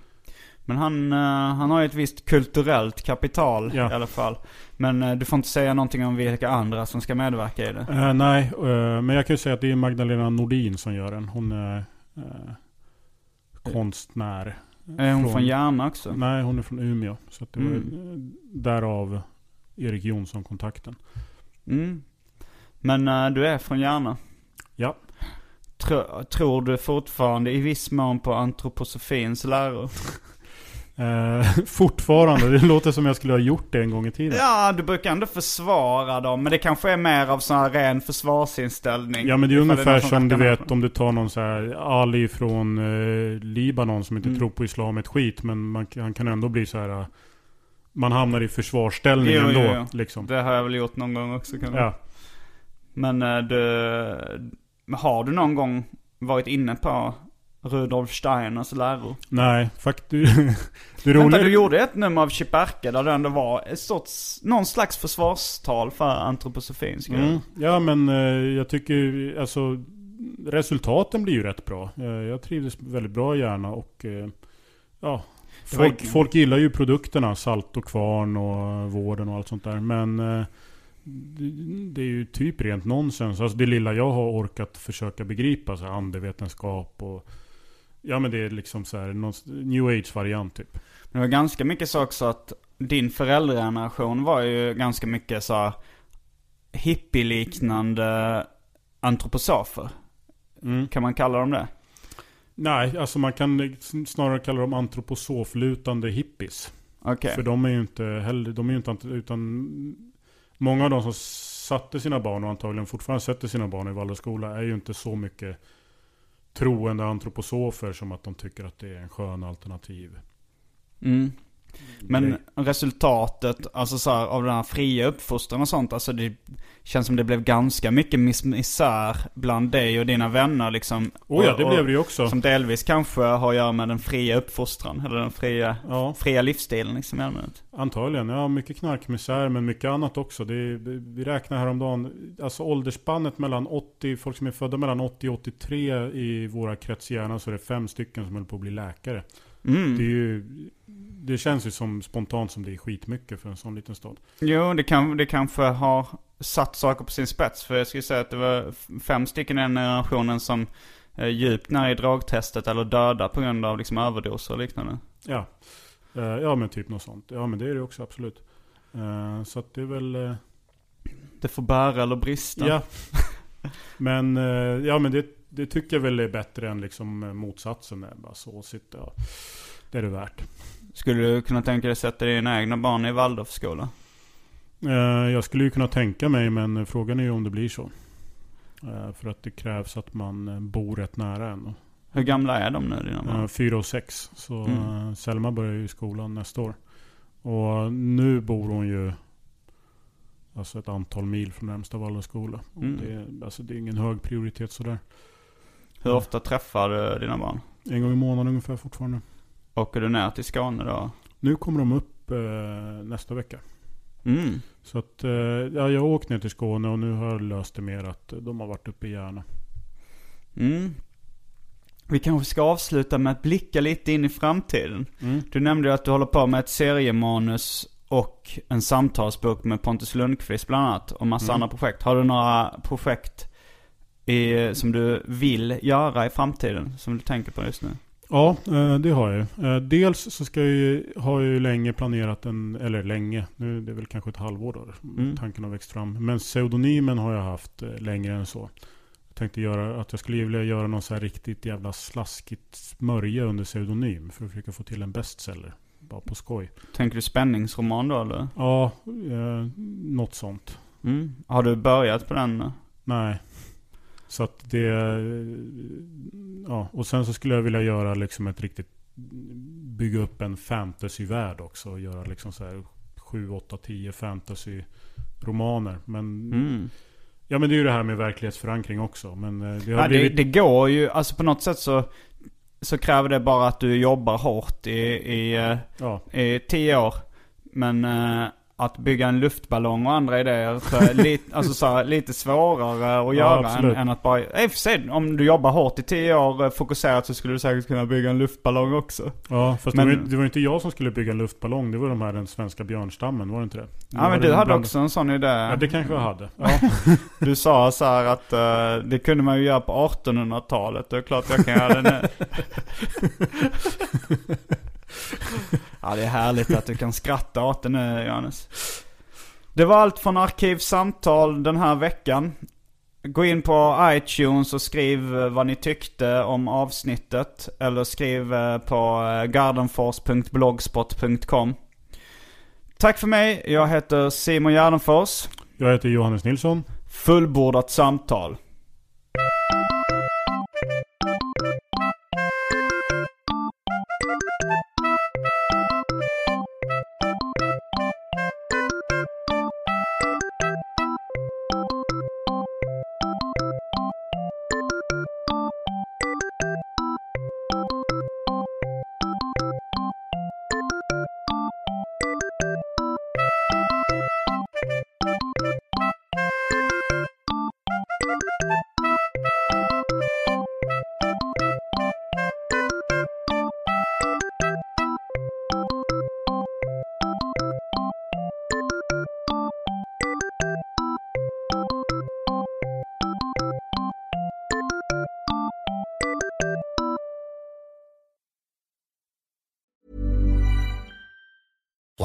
Men han, eh, han har ju ett visst kulturellt kapital Ja. i alla fall. Men eh, du får inte säga någonting om vilka andra som ska medverka i det. Eh, nej, eh, men jag kan ju säga att det är Magdalena Nordin som gör den. Hon är eh, konstnär. Är hon från Järna också? Nej, hon är från Umeå. Så att det var Mm. eh, därav Erik Jonsson-kontakten. Mm. Men du är från Järna? Ja. Tro, tror du fortfarande i viss mån på antroposofins läror? (laughs) Eh, (laughs) fortfarande, det låter som jag skulle ha gjort det en gång i tiden. Ja, du brukar ändå försvara dem. Men det kanske är mer av sån här ren försvarsinställning. Ja men det är Ifall någon ungefär som du vet om du tar någon så här Ali från eh, Libanon som inte Mm. tror på islam ett skit. Men man, han kan ändå bli så här. eh, Man hamnar i försvarsställning Jo, ändå. jo, jo. Liksom. Det har jag väl gjort någon gång också kanske. Ja. Men eh, du, har du någon gång varit inne på Rudolf Steiners läror? Nej, faktiskt. (laughs) det Vänta, roliga... du gjorde ett nummer av Chiperka där det ändå var ett sorts, någon slags försvarstal för antroposofin. Mm. Ja men eh, jag tycker alltså resultaten blir ju rätt bra. Eh, jag trivdes väldigt bra gärna och eh, ja. Folk, folk gillar ju produkterna, Salt och Kvarn och vården och allt sånt där. Men det, är ju typ rent nonsens. Alltså det lilla jag har orkat försöka begripa, så andevetenskap och Ja men det är liksom så här, någon new age-variant typ. Men det var ganska mycket så också att din föräldrageneration var ju ganska mycket så här hippie-liknande antroposofer. Mm. Kan man kalla dem det? Nej, alltså man kan snarare kalla dem antroposoflutande hippies. Okej. För de är ju inte heller, de är ju inte, utan många av de som satte sina barn och antagligen fortfarande sätter sina barn i Waldorfskola är ju inte så mycket troende antroposofer som att de tycker att det är en skön alternativ. Mm. Men resultatet, alltså så här, av den här fria uppfostran och sånt, alltså det känns som det blev ganska mycket mis- misär bland dig och dina vänner liksom. Oh ja, det och- blev det ju också. Som delvis kanske har att göra med den fria uppfostran, eller den fria, Ja, fria livsstilen liksom i allmänhet. antagligen. Ja, mycket knarkmisär men mycket annat också. Det vi räknar häromdagen, alltså åldersspannet mellan 80, folk som är födda mellan 80 och 83 i våra kretshjärnor så är det fem stycken som håller på att bli läkare. Mm. Det, ju, det känns ju som spontant som det är skitmycket för en sån liten stad. Jo, det, kan, det kanske har satt saker på sin spets. För jag skulle säga att det var fem stycken i den generationen som är djupt ner i drogtestet eller döda på grund av liksom överdoser och liknande. Ja. Eh, ja men typ något sånt. Ja men det är det också absolut. Eh, så att det är väl... eh, Det får bära eller brista. ja. (laughs) men eh, ja men det, det tycker jag väl är bättre än liksom motsatsen. Bara så sitta. Ja. Det är det värt. Skulle du kunna tänka dig att sätta dina egna barn i Waldorfskola? Eh, jag skulle ju kunna tänka mig men frågan är ju om det blir så. Eh, för att det krävs att man eh, bor rätt nära en. Hur gamla är de nu, dina barn? fyra och sex. Så Mm. Selma börjar ju skolan nästa år. Och nu bor hon ju alltså ett antal mil från närmsta Waldorfskola. Mm. Det, alltså det är ingen hög prioritet sådär. Hur ofta träffar du dina barn? En gång i månaden ungefär fortfarande. Åker du ner till Skåne då? Nu kommer de upp eh, nästa vecka. Mm. Så att, eh, ja, jag har åkt ner till Skåne och nu har jag löst det mer att de har varit uppe i Järna. Mm. Vi kanske ska avsluta med att blicka lite in i framtiden. Mm. Du nämnde ju att du håller på med ett seriemanus och en samtalsbok med Pontus Lundqvist bland annat. Och massa Mm. andra projekt. Har du några projekt i, som du vill göra i framtiden? Som du tänker på just nu? Ja, eh, det har jag ju. Eh, Dels så ska jag ju, har jag ju länge planerat en, eller länge, nu det är väl kanske ett halvår då, Mm. tanken har växt fram. Men pseudonymen har jag haft eh, längre än så. Jag tänkte göra, att jag skulle vilja göra någon så här riktigt jävla slaskigt smörja under pseudonym. För att försöka få till en bestseller. Bara på skoj. Tänker du spänningsroman då eller? Ja, eh, något sånt. Mm. Har du börjat på den? Nej. Så att det... Ja, och sen så skulle jag vilja göra liksom ett riktigt... Bygga upp en fantasyvärld också. Och göra liksom så här 7, 8, 10 fantasy-romaner. Men... Mm. Ja men det är ju det här med verklighetsförankring också. Men eh, det har Ja, det, blivit... det går ju, alltså på något sätt så, så kräver det bara att du jobbar hårt i, i, eh, Ja, i tio år. Men eh, att bygga en luftballong och andra idéer så lite, alltså så här, lite svårare att göra än, än att bara... I och för sig, om du jobbar hårt i tio år eh, fokuserat så skulle du säkert kunna bygga en luftballong också. ja fast Men- det, var, ju- det var ju inte jag som skulle bygga en luftballong. Det var de här den svenska björnstammen, var det inte det? Ja men du hade bland- också en sån idé. Ja det kanske jag hade. Ja. (laughs) Du sa så här att eh, det kunde man ju göra på 1800-talet. Det är klart jag kan göra det nu. (laughs) ja det är härligt att du kan skratta åt det nu Johannes. Det var allt från Arkivsamtal den här veckan. Gå in på iTunes och skriv eh, vad ni tyckte om avsnittet. Eller skriv eh, på eh, gardenfors.blogspot.com. Tack för mig. Jag heter Simon Gärdenfors. Jag heter Johannes Nilsson. Fullbordat samtal.